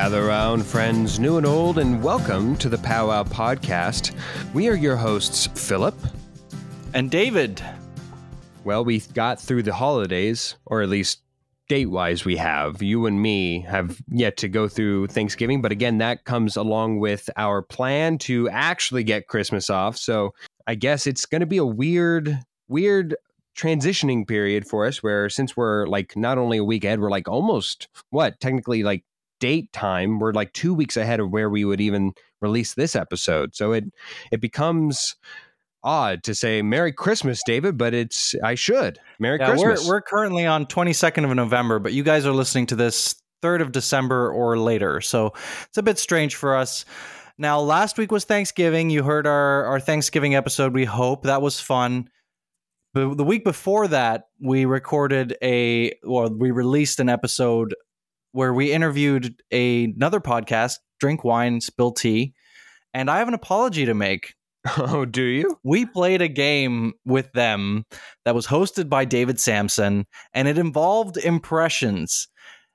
Gather round, friends new and old, and welcome to the Powwow Podcast. We are your hosts, Philip. And David. Well, we got through the holidays, or at least date wise, we have. You and me have yet to go through Thanksgiving, but again, that comes along with our plan to actually get Christmas off. So I guess it's going to be a weird, weird transitioning period for us where since we're like not only a week ahead, we're like almost what technically like date time, we're like two weeks ahead of where we would even release this episode. So it it becomes odd to say Merry Christmas, David, but it's I should. Merry yeah, Christmas. We're, we're currently on 22nd of November, but you guys are listening to this 3rd of December or later. So it's a bit strange for us. Now, last week was Thanksgiving. You heard our, our Thanksgiving episode, we hope. That was fun. But the week before that, we recorded a, well, we released an episode where we interviewed a, another podcast, Drink Wine, Spill Tea. And I have an apology to make. Oh, do you? We played a game with them that was hosted by David Sampson, and it involved impressions.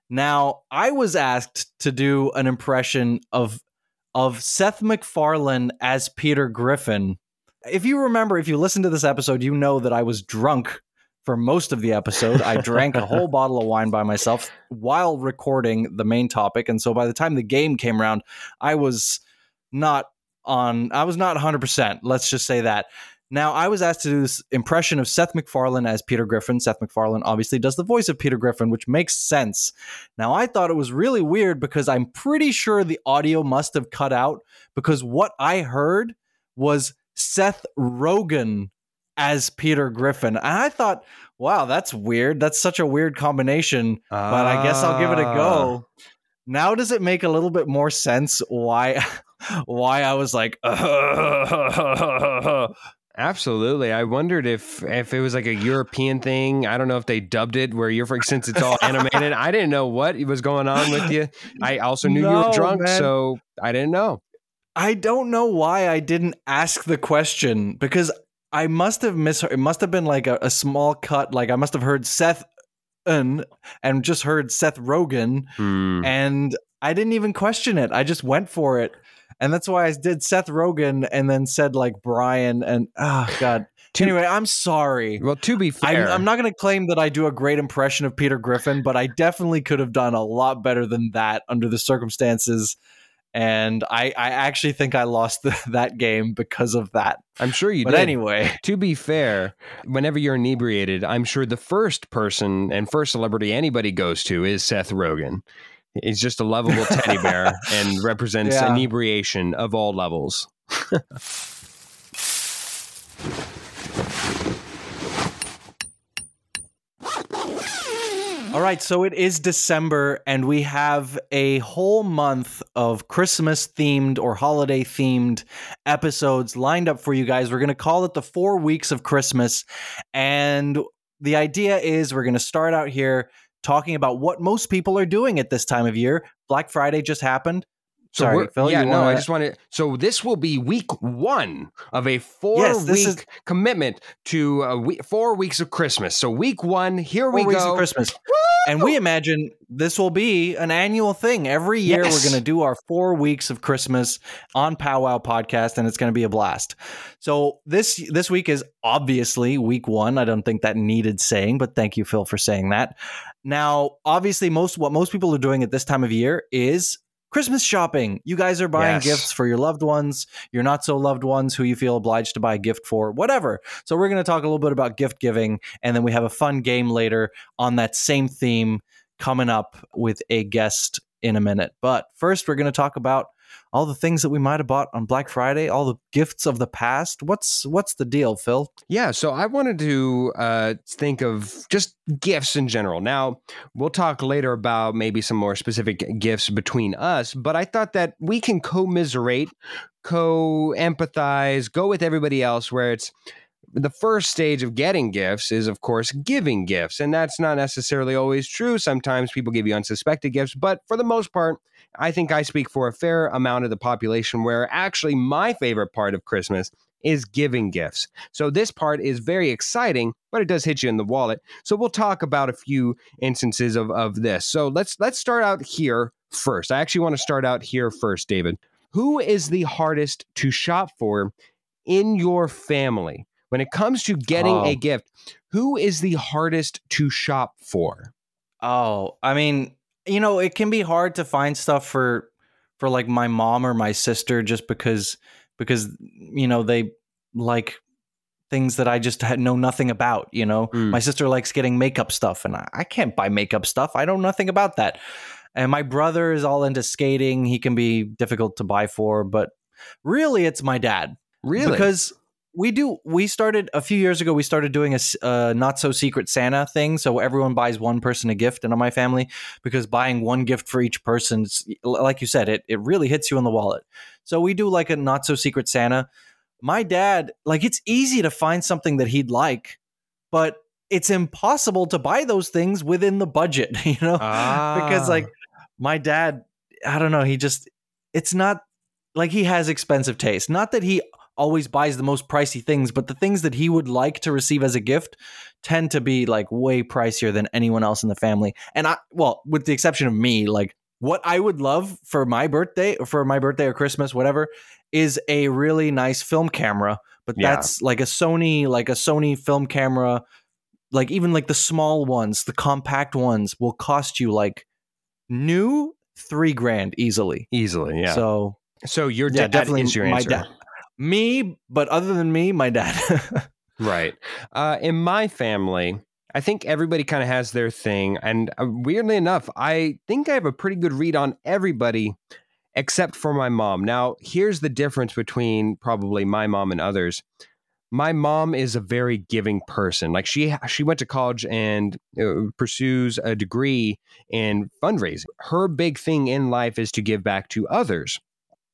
Now, I was asked to do an impression of of Seth MacFarlane as Peter Griffin. If you remember, if you listen to this episode, you know that I was drunk for most of the episode. I drank a whole bottle of wine by myself while recording the main topic. And so by the time the game came around, I was not on, I was not 100%. Let's just say that. Now, I was asked to do this impression of Seth MacFarlane as Peter Griffin. Seth MacFarlane obviously does the voice of Peter Griffin, which makes sense. Now, I thought it was really weird because I'm pretty sure the audio must have cut out because what I heard was Seth Rogen as Peter Griffin. And I thought, wow, that's weird. That's such a weird combination, but I guess I'll give it a go. Ah. Now does it make a little bit more sense why why I was like Absolutely. I wondered if if it was like a European thing. I don't know if they dubbed it where you're from since it's all animated. I didn't know what was going on with you. I also knew No, you were drunk, man. so I didn't know. I don't know why I didn't ask the question because I must have misheard. It must have been like a, a small cut. Like I must have heard Seth and and just heard Seth Rogen, Hmm. and I didn't even question it. I just went for it, and that's why I did Seth Rogen and then said like Brian and oh god. To- anyway, I'm sorry. Well, to be I'm, fair, I'm not going to claim that I do a great impression of Peter Griffin, but I definitely could have done a lot better than that under the circumstances. And I, I actually think I lost the, that game because of that. I'm sure you but did. But anyway, to be fair, whenever you're inebriated, I'm sure the first person and first celebrity anybody goes to is Seth Rogen. He's just a lovable teddy bear and represents Yeah. inebriation of all levels. All right. So it is December, and we have a whole month of Christmas themed or holiday themed episodes lined up for you guys. We're going to call it the four weeks of Christmas. And the idea is we're going to start out here talking about what most people are doing at this time of year. Black Friday just happened. So Sorry, Phil. yeah, you no, I wanna- just want to. So this will be week one of a four Yes, week is- commitment to uh, a week, four weeks of Christmas. So week one, here four we weeks go. of Christmas. And we imagine this will be an annual thing. Every year Yes. we're going to do our four weeks of Christmas on Powwow Podcast, and it's going to be a blast. So this this week is obviously week one. I don't think that needed saying, but thank you, Phil, for saying that. Now, obviously, most what most people are doing at this time of year is Christmas shopping. You guys are buying Yes. gifts for your loved ones, your not so loved ones who you feel obliged to buy a gift for, whatever. So we're going to talk a little bit about gift giving, and then we have a fun game later on that same theme coming up with a guest in a minute. But first, we're going to talk about all the things that we might have bought on Black Friday, all the gifts of the past. What's what's the deal, Phil? Yeah, so I wanted to uh, think of just gifts in general. Now, we'll talk later about maybe some more specific gifts between us, but I thought that we can commiserate, co empathize, go with everybody else where it's the first stage of getting gifts is, of course, giving gifts. And that's not necessarily always true. Sometimes people give you unsuspected gifts, but for the most part, I think I speak for a fair amount of the population where actually my favorite part of Christmas is giving gifts. So this part is very exciting, but it does hit you in the wallet. So we'll talk about a few instances of, of this. So let's let's start out here first. I actually want to start out here first, David. Who is the hardest to shop for in your family? When it comes to getting Oh. a gift, who is the hardest to shop for? Oh, I mean, you know, it can be hard to find stuff for for like my mom or my sister just because because you know they like things that I just had know nothing about. You know, Mm. my sister likes getting makeup stuff, and I, I can't buy makeup stuff. I know nothing about that. And my brother is all into skating. He can be difficult to buy for, but really, it's my dad Really? because we do we started a few years ago we started doing a uh, not so secret santa thing so everyone buys one person a gift in my family because buying one gift for each person it's- like you said it, it really hits you in the wallet. So we do like a not so secret santa. My dad like it's easy to find something that he'd like but it's impossible to buy those things within the budget you know? Because Ah. like my dad i don't know he just it's not like he has expensive taste. Not that he always buys the most pricey things but the things that he would like to receive as a gift tend to be like way pricier than anyone else in the family and i well with the exception of me like what i would love for my birthday or for my birthday or christmas whatever is a really nice film camera but Yeah. that's like a sony like a sony film camera like even like the small ones the compact ones will cost you like new three grand easily easily, yeah. So, so your yeah, dad definitely is your my answer. dad. Me, but other than me, my dad. Right. Uh, in my family, I think everybody kind of has their thing. And uh, weirdly enough, I think I have a pretty good read on everybody except for my mom. Now, here's the difference between probably my mom and others. My mom is a very giving person. Like she she went to college and uh, pursues a degree in fundraising. Her big thing in life is to give back to others.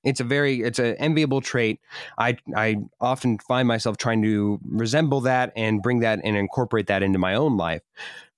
It's a very it's an enviable trait. I I often find myself trying to resemble that and bring that and incorporate that into my own life.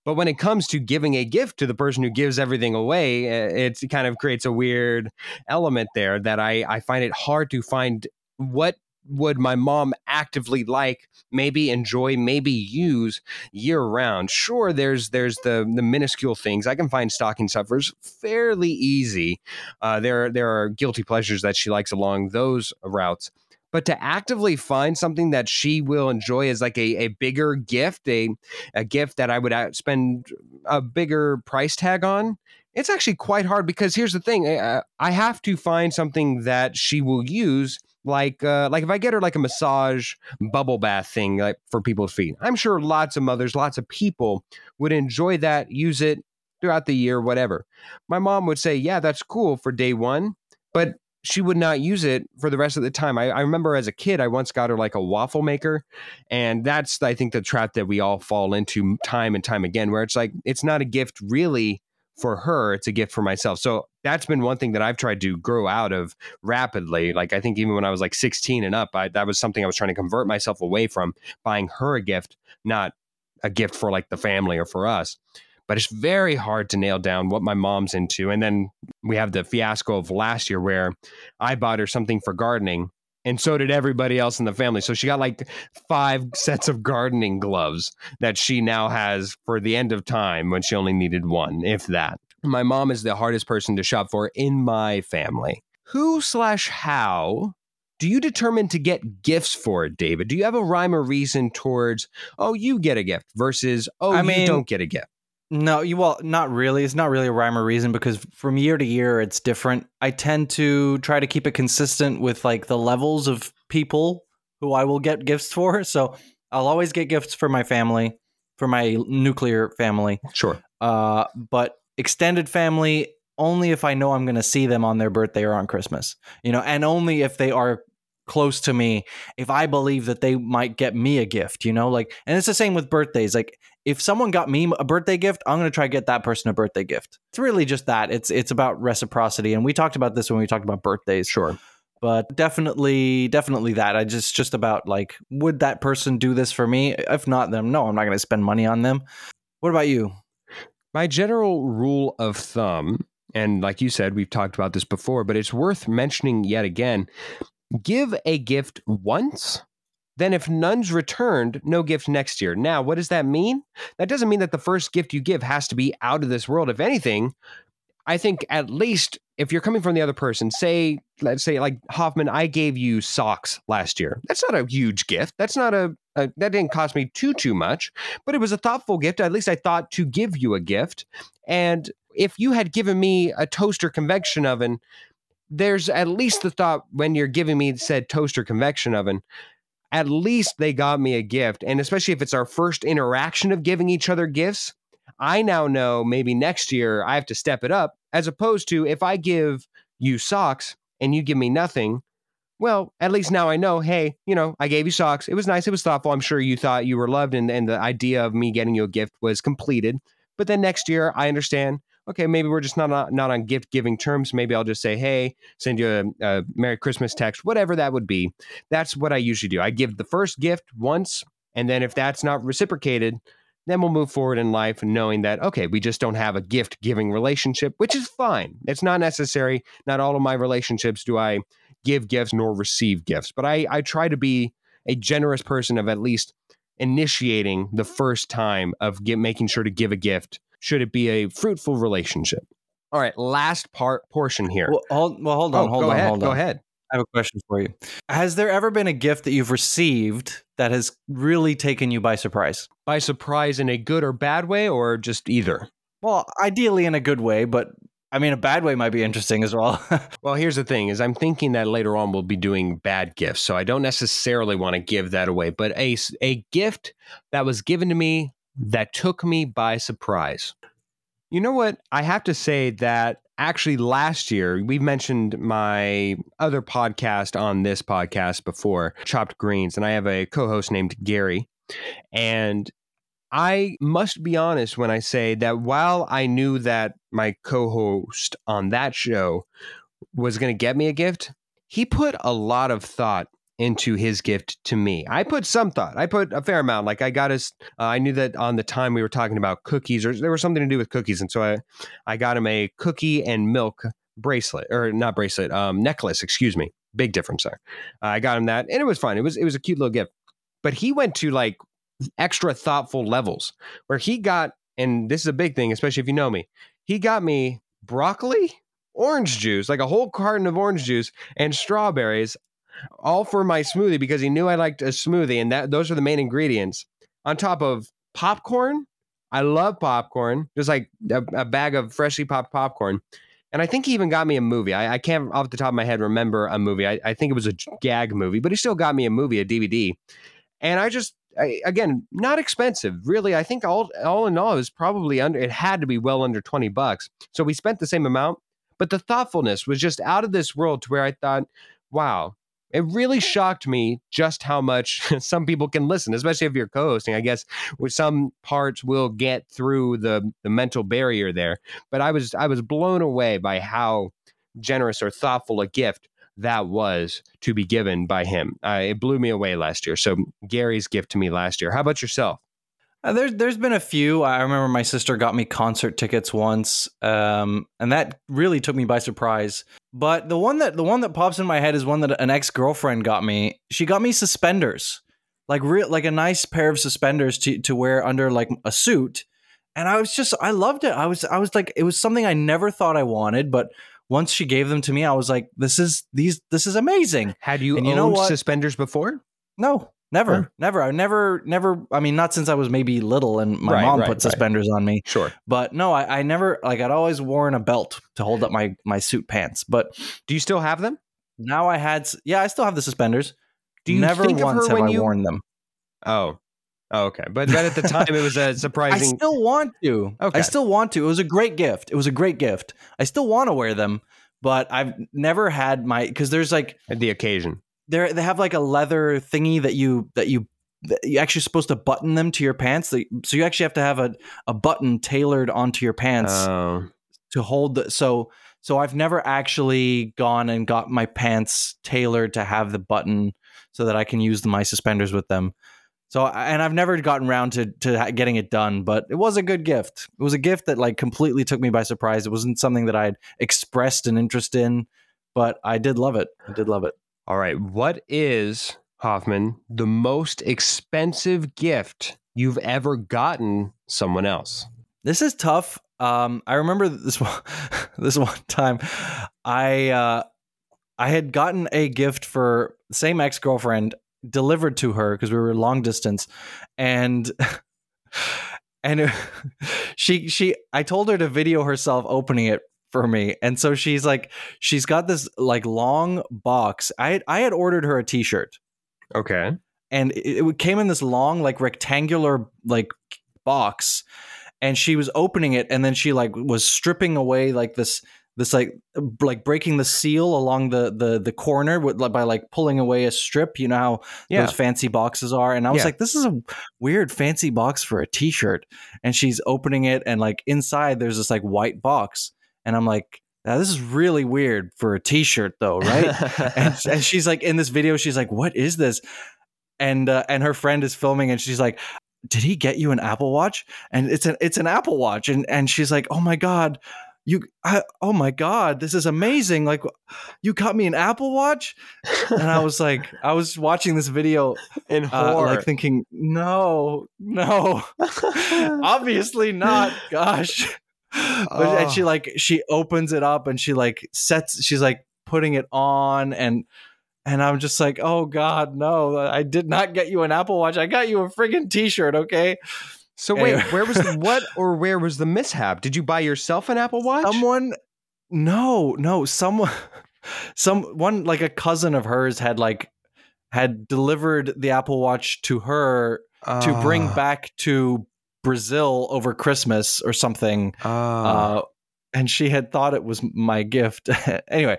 But when it comes to giving a gift to the person who gives everything away, uh, it kind of creates a weird element there that I I find it hard to find what would my mom actively like, maybe enjoy, maybe use year round. Sure, there's there's the the minuscule things. I can find stocking stuffers fairly easy. Uh, there there are guilty pleasures that she likes along those routes. But to actively find something that she will enjoy as like a, a bigger gift, a a gift that I would uh, spend a bigger price tag on, it's actually quite hard because here's the thing: uh, I have to find something that she will use. Like, uh, like if I get her like a massage bubble bath thing, like for people's feet, I'm sure lots of mothers, lots of people would enjoy that, use it throughout the year, whatever. My mom would say, "Yeah, that's cool for day one," but she would not use it for the rest of the time. I, I remember as a kid, I once got her like a waffle maker, and that's I think the trap that we all fall into time and time again, where it's like it's not a gift really for her; it's a gift for myself. So that's been one thing that I've tried to grow out of rapidly. Like I think even when I was like 16 and up, I, that was something I was trying to convert myself away from buying her a gift, not a gift for like the family or for us. But it's very hard to nail down what my mom's into. And then we have the fiasco of last year where I bought her something for gardening and so did everybody else in the family. So she got like five sets of gardening gloves that she now has for the end of time when she only needed one, if that. My mom is the hardest person to shop for in my family. Who slash how do you determine to get gifts for it, David? Do you have a rhyme or reason towards, oh, you get a gift versus, oh, I you mean- don't get a gift? No, you well, not really. It's not really a rhyme or reason because from year to year it's different. I tend to try to keep it consistent with like the levels of people who I will get gifts for. So I'll always get gifts for my family, for my nuclear family. Sure. Uh, but extended family only if I know I'm going to see them on their birthday or on Christmas. You know, and only if they are close to me if I believe that they might get me a gift, you know? Like and it's the same with birthdays. Like if someone got me a birthday gift, I'm going to try to get that person a birthday gift. It's really just that. It's it's about reciprocity and we talked about this when we talked about birthdays. Sure. But definitely definitely that. I just just about like would that person do this for me? If not then no, I'm not going to spend money on them. What about you? My general rule of thumb, and like you said, we've talked about this before, but it's worth mentioning yet again give a gift once. Then, if none's returned, no gift next year. Now, what does that mean? That doesn't mean that the first gift you give has to be out of this world. If anything, I think at least if you're coming from the other person, say, let's say, like Hoffman, I gave you socks last year. That's not a huge gift. That's not a, a, that didn't cost me too too much, but it was a thoughtful gift. At least I thought to give you a gift. And if you had given me a toaster convection oven, there's at least the thought when you're giving me said toaster convection oven. At least they got me a gift, and especially if it's our first interaction of giving each other gifts, I now know maybe next year I have to step it up as opposed to if I give you socks and you give me nothing, well, at least now I know, hey, you know, I gave you socks. It was nice. It was thoughtful. I'm sure you thought you were loved and, and the idea of me getting you a gift was completed. But then next year, I understand, okay, maybe we're just not, not on gift giving terms. Maybe I'll just say, hey, send you a, a Merry Christmas text, whatever that would be. That's what I usually do. I give the first gift once. And then if that's not reciprocated, then we'll move forward in life knowing that okay we just don't have a gift giving relationship which is fine. It's not necessary. Not all of my relationships do i give gifts nor receive gifts but i i try to be a generous person of at least initiating the first time of get, making sure to give a gift should it be a fruitful relationship. All right last part portion here. Well hold, well, hold on oh, hold go on ahead, hold on. go ahead I have a question for you. Has there ever been a gift that you've received that has really taken you by surprise? By surprise in a good or bad way, or just either? Well, ideally in a good way, but I mean, a bad way might be interesting as well. well, here's the thing: is I'm thinking that later on we'll be doing bad gifts, so I don't necessarily want to give that away. But a a gift that was given to me that took me by surprise. You know what? I have to say that actually last year we mentioned my other podcast on this podcast before chopped greens and i have a co-host named gary. And i must be honest when i say that while i knew that my co-host on that show was going to get me a gift he put a lot of thought into his gift to me. I put some thought. I put a fair amount. Like I got his. Uh, I knew that on the time we were talking about cookies, or there was something to do with cookies, and so I, I got him a cookie and milk bracelet, or not bracelet, um, necklace. Excuse me. Big difference there. Uh, I got him that, and it was fun. It was it was a cute little gift. But he went to like extra thoughtful levels where he got, and this is a big thing, especially if you know me. He got me broccoli orange juice, like a whole carton of orange juice and strawberries all for my smoothie because he knew I liked a smoothie, and that those are the main ingredients. On top of popcorn, I love popcorn, just like a, a bag of freshly popped popcorn. And I think he even got me a movie. I, I, can't off the top of my head remember a movie. I, I, think it was a gag movie, but he still got me a movie, a DVD. And I just, I, again, not expensive, really. I think all all in all, it was probably under. It had to be well under twenty bucks. So we spent the same amount, but the thoughtfulness was just out of this world. To where I thought, wow, it really shocked me just how much some people can listen, especially if you're co-hosting. I guess with some parts will get through the the mental barrier there, but I was I was blown away by how generous or thoughtful a gift that was to be given by him. Uh, it blew me away last year. So Gary's gift to me last year. How about yourself? Uh, there's there's been a few. I remember my sister got me concert tickets once, um, and that really took me by surprise. But the one that the one that pops in my head is one that an ex girlfriend got me. She got me suspenders, like real like a nice pair of suspenders to to wear under like a suit, and I was just I loved it. I was I was like it was something I never thought I wanted, but once she gave them to me, I was like, this is these this is amazing. Had you and you know suspenders before? No, Never, huh? never. I never, never. I mean, not since I was maybe little and my right, mom right, put suspenders right. on me. Sure, but no, I, I, never like. I'd always worn a belt to hold up my my suit pants. But do you still have them? Now I had, yeah, I still have the suspenders. Do you never once have I you... worn them? Oh, oh, okay. But but at the time, it was a surprising. I still want to. Okay, I still want to. It was a great gift. It was a great gift. I still want to wear them, but I've never had my because there's like the occasion they they have like a leather thingy that you that you that you're actually supposed to button them to your pants. So you actually have to have a, a button tailored onto your pants oh. to hold the so so I've never actually gone and got my pants tailored to have the button so that I can use my suspenders with them. So and I've never gotten around to to getting it done, but it was a good gift. It was a gift that like completely took me by surprise. It wasn't something that I'd expressed an interest in, but I did love it. I did love it. All right. What is, Hoffman, the most expensive gift you've ever gotten someone else? This is tough. Um, I remember this one, this one time, I uh, I had gotten a gift for same ex girlfriend delivered to her because we were long distance, and and she she I told her to video herself opening it for me, and so she's like she's got this like long box. I had, I had ordered her a t shirt, Okay. and it, it came in this long like rectangular like box and she was opening it and then she like was stripping away like this this like like breaking the seal along the the the corner with like, by like pulling away a strip you know how Yeah. those fancy boxes are and i was Yeah. like this is a weird fancy box for a t-shirt and she's opening it and like inside there's this like white box and i'm like now, this is really weird for a t-shirt though right? And, and she's like in this video she's like what is this? And uh, and her friend is filming and she's like did he get you an apple watch? And it's an it's an apple watch and and she's like oh my god you I, oh my god this is amazing like you got me an apple watch? And i was like i was watching this video in uh, horror. like thinking no no obviously not gosh but and she Oh. like she opens it up and she like sets she's like putting it on and and i'm just like oh god no i did not get you an apple watch i got you a friggin t-shirt okay so wait, Anyway. where was the what or where was the mishap? Did you buy yourself an Apple Watch? someone no no someone some one like a cousin of hers had like had delivered the apple watch to her to bring Ah, back to brazil over christmas or something ah. uh, and she had thought it was my gift. anyway,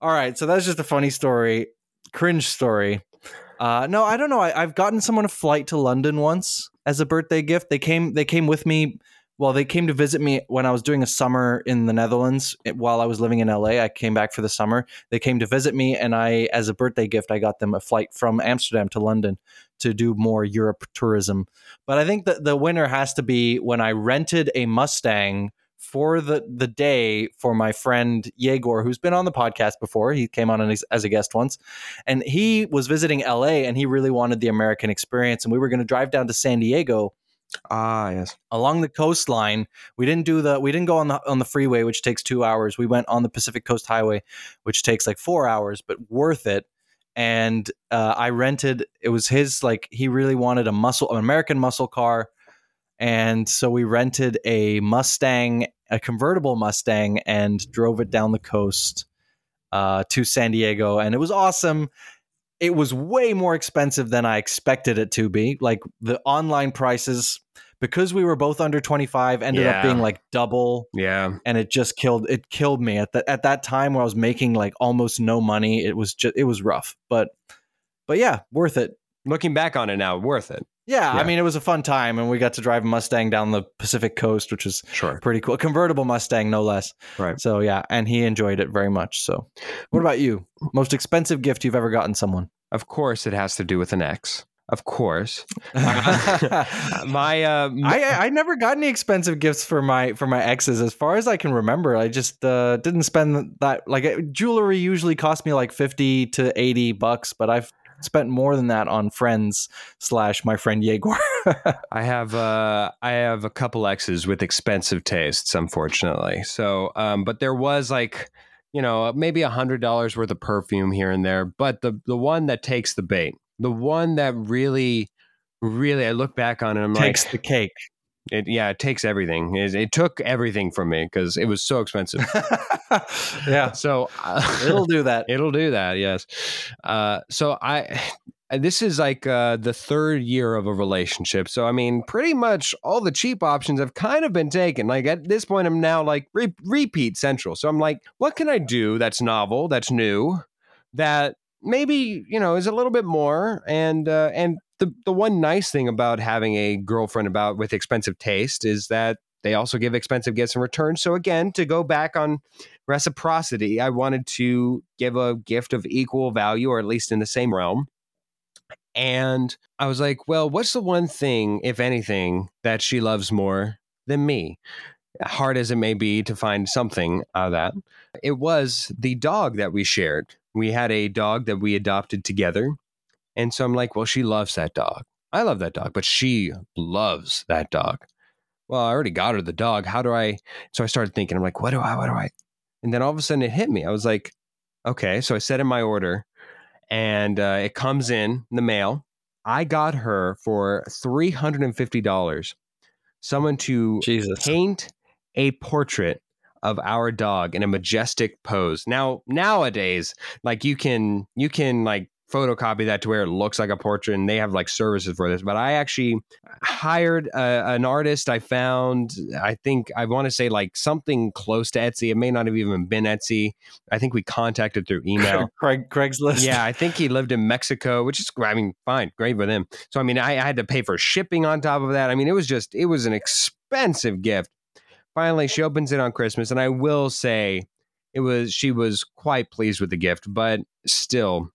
all right. So that's just a funny story, cringe story. Uh, no, I don't know. I, I've gotten someone a flight to London once as a birthday gift. They came. They came with me. Well, they came to visit me when I was doing a summer in the Netherlands it- while I was living in LA. I came back for the summer. They came to visit me, and I, as a birthday gift, I got them a flight from Amsterdam to London to do more Europe tourism. But I think that the winner has to be when I rented a Mustang for the the day for my friend Yegor, who's been on the podcast before. He came on as a guest once, and he was visiting LA, and he really wanted the American experience. And we were going to drive down to San Diego ah, yes. along the coastline. We didn't do the we didn't go on the on the freeway, which takes two hours. We went on the Pacific Coast Highway, which takes like four hours, but worth it. And uh, I rented. It was his like he really wanted a muscle, an American muscle car, and so we rented a Mustang, a convertible Mustang, and drove it down the coast uh, to San Diego, and it was awesome. It was way more expensive than I expected it to be. Like the online prices, because we were both under twenty five, ended up being like double, Yeah. and it just killed. It killed me at that at that time where I was making like almost no money. It was just it was rough, but but yeah, worth it. Looking back on it now, worth it. Yeah, Yeah. I mean, it was a fun time, and we got to drive a Mustang down the Pacific Coast, which was Sure. pretty cool. A convertible Mustang, no less. Right. So yeah, and he enjoyed it very much. So, what about you? Most expensive gift you've ever gotten someone? Of course, it has to do with an ex. Of course. My uh, m- I I never got any expensive gifts for my for my exes, as far as I can remember. I just uh, didn't spend that. Like jewelry usually cost me like fifty to eighty bucks, but I've spent more than that on friends slash my friend Yegor. I have uh, I have a couple exes with expensive tastes, unfortunately. So, um, but there was like, you know, maybe a hundred dollars worth of perfume here and there. But the the one that takes the bait, the one that really, really, I look back on and I'm like Takes like, the cake. it, yeah, it takes everything. It, it took everything from me because it was so expensive. yeah, so uh, it'll do that. It'll do that, yes. Uh, so I, this is like uh, the third year of a relationship. So I mean, pretty much all the cheap options have kind of been taken. Like at this point, I'm now like re- repeat central. So I'm like, what can I do that's novel, that's new, that maybe you know is a little bit more and uh, and the the one nice thing about having a girlfriend about with expensive taste is that they also give expensive gifts in return. So again, to go back on reciprocity, I wanted to give a gift of equal value or at least in the same realm. And I was like, well, what's the one thing, if anything, that she loves more than me? Hard as it may be to find something out of that, it was the dog that we shared. We had a dog that we adopted together. And so I'm like, well, she loves that dog. I love that dog, but she loves that dog. well, I already got her the dog. How do I? So I started thinking, I'm like, what do I, what do I? And then all of a sudden it hit me. I was like, okay. So I set in my order and uh, it comes in the mail. I got her for $350. Someone to Jesus. paint a portrait of our dog in a majestic pose. Now, nowadays, like you can, you can like photocopy that to where it looks like a portrait and they have like services for this but i actually hired a, an artist i found i think i want to say like something close to etsy. It may not have even been etsy. I think we contacted through email. Craig Craigslist. yeah i think he lived in mexico which is i mean fine great with him so i mean I, I had to pay for shipping on top of that. I mean it was just it was an expensive gift finally she opens it on christmas and i will say it was she was quite pleased with the gift but still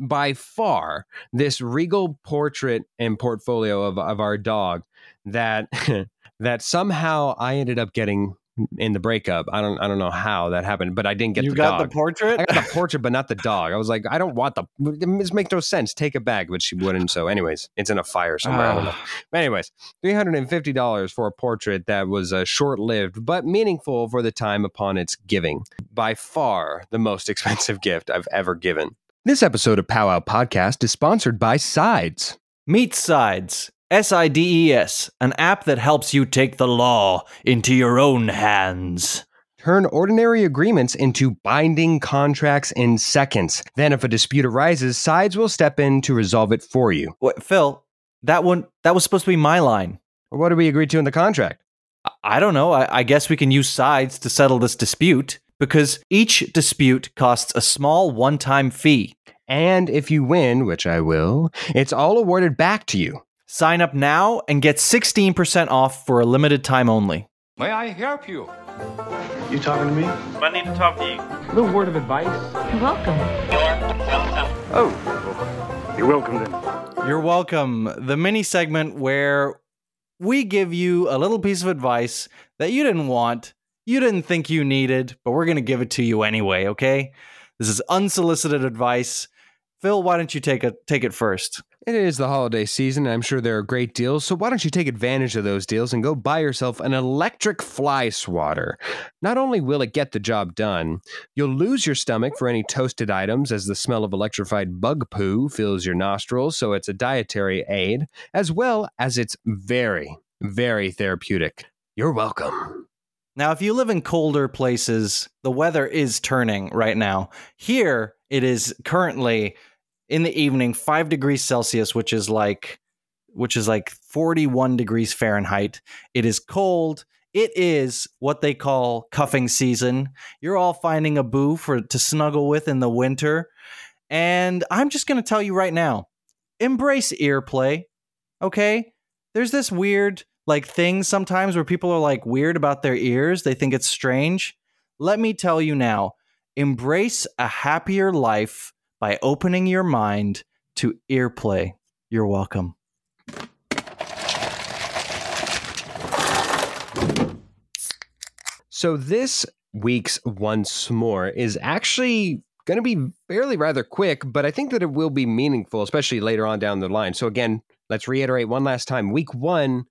by far this regal portrait and portfolio of, of our dog that that somehow I ended up getting in the breakup. I don't I don't know how that happened, but I didn't get you the got dog. the portrait. I got the portrait, but not the dog. I was like, I don't want the. This makes no sense. Take it back, but she wouldn't. So, anyways, it's in a fire somewhere. I don't know. Ah. But anyways, three hundred and fifty dollars for a portrait that was uh, short-lived but meaningful for the time upon its giving. By far, the most expensive gift I've ever given. This episode of Powwow Podcast is sponsored by Sides. Meet Sides. S I D E S, an app that helps you take the law into your own hands. Turn ordinary agreements into binding contracts in seconds. Then, if a dispute arises, Sides will step in to resolve it for you. Wait, Phil, that one that was supposed to be my line. What did we agree to in the contract? I- I don't know. I, I guess we can use sides to settle this dispute because each dispute costs a small one-time fee. And if you win, which I will, it's all awarded back to you. Sign up now and get 16% off for a limited time only. May I help you? You talking to me? I need to talk to you. A little word of advice. You're welcome. You're welcome. Oh, you're welcome then. You're welcome. The mini segment where we give you a little piece of advice that you didn't want, you didn't think you needed, but we're going to give it to you anyway, okay? This is unsolicited advice. Phil, why don't you take it take it first? It is the holiday season, I'm sure there are great deals, so why don't you take advantage of those deals and go buy yourself an electric fly swatter? Not only will it get the job done, you'll lose your stomach for any toasted items as the smell of electrified bug poo fills your nostrils, so it's a dietary aid, as well as it's very, very therapeutic. You're welcome. Now, if you live in colder places, the weather is turning right now. Here, it is currently in the evening 5 degrees Celsius, which is like which is like 41 degrees Fahrenheit. It is cold. It is what they call cuffing season. You're all finding a boo for to snuggle with in the winter. And I'm just going to tell you right now, embrace earplay. Okay? There's this weird like thing sometimes where people are like weird about their ears. They think it's strange. Let me tell you now, embrace a happier life by opening your mind to earplay. You're welcome. So this week's once more is actually going to be fairly rather quick, but I think that it will be meaningful, especially later on down the line. So again, let's reiterate one last time. Week one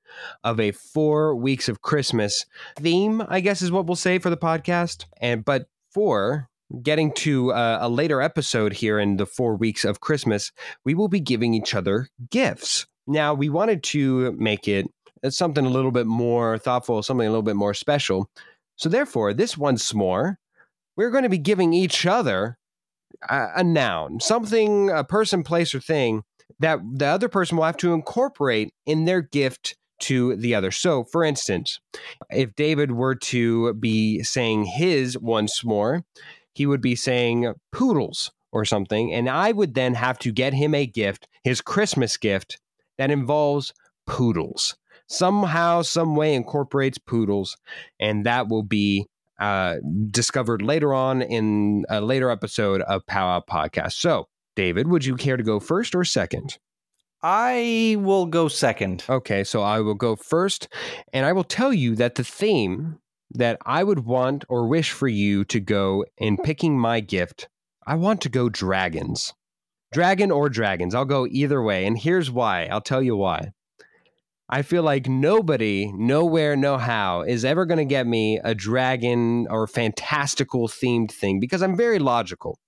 of a four weeks of Christmas theme, I guess, is what we'll say for the podcast. And but for getting to uh, a later episode here in the four weeks of Christmas, we will be giving each other gifts. Now, we wanted to make it something a little bit more thoughtful, something a little bit more special. So, therefore, this once more, we're going to be giving each other a, a noun, something, a person, place, or thing that the other person will have to incorporate in their gift to the other. So, for instance, if David were to be saying his once more, he would be saying poodles or something. And I would then have to get him a gift, his Christmas gift, that involves poodles. Somehow, some way incorporates poodles. And that will be uh, discovered later on in a later episode of Powwow Podcast. So, David, would you care to go first or second? I will go second. Okay, so I will go first, and I will tell you that the theme that I would want or wish for you to go in hmm. picking my gift, I want to go dragons. Dragon or dragons, I'll go either way, and here's why. I'll tell you why. I feel like nobody, nowhere, no how, is ever going to get me a dragon or fantastical themed thing because I'm very logical.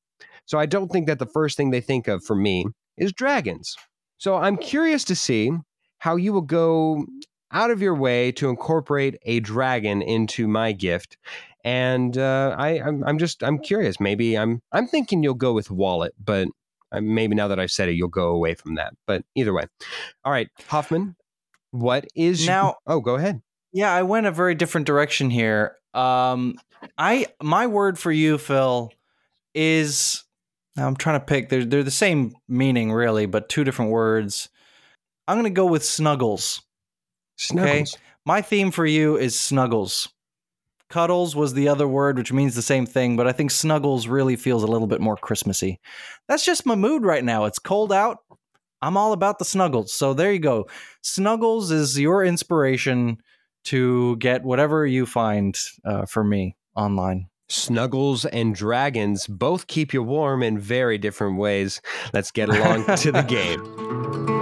So I don't think that the first thing they think of for me is dragons. So I'm hmm. curious to see how you will go out of your way to incorporate a dragon into my gift. And uh, I, I'm, I'm just, I'm curious. Maybe I'm, I'm thinking you'll go with wallet, but uh, maybe now that I've said it, you'll go away from that. But either way, all right, Hoffman, what is Now- Oh, go ahead. Yeah, I went a very different direction here. Um, I my word for you, Phil, is I'm trying to pick. They're they're the same meaning, really, but two different words. I'm gonna go with snuggles. Snuggles. My theme for you is snuggles. Cuddles was the other word, which means the same thing, but I think snuggles really feels a little bit more Christmassy. That's just my mood right now. It's cold out. I'm all about the snuggles. So there you go. Snuggles is your inspiration to get whatever you find uh, for me online. Snuggles and dragons both keep you warm in very different ways. Let's get along to the game.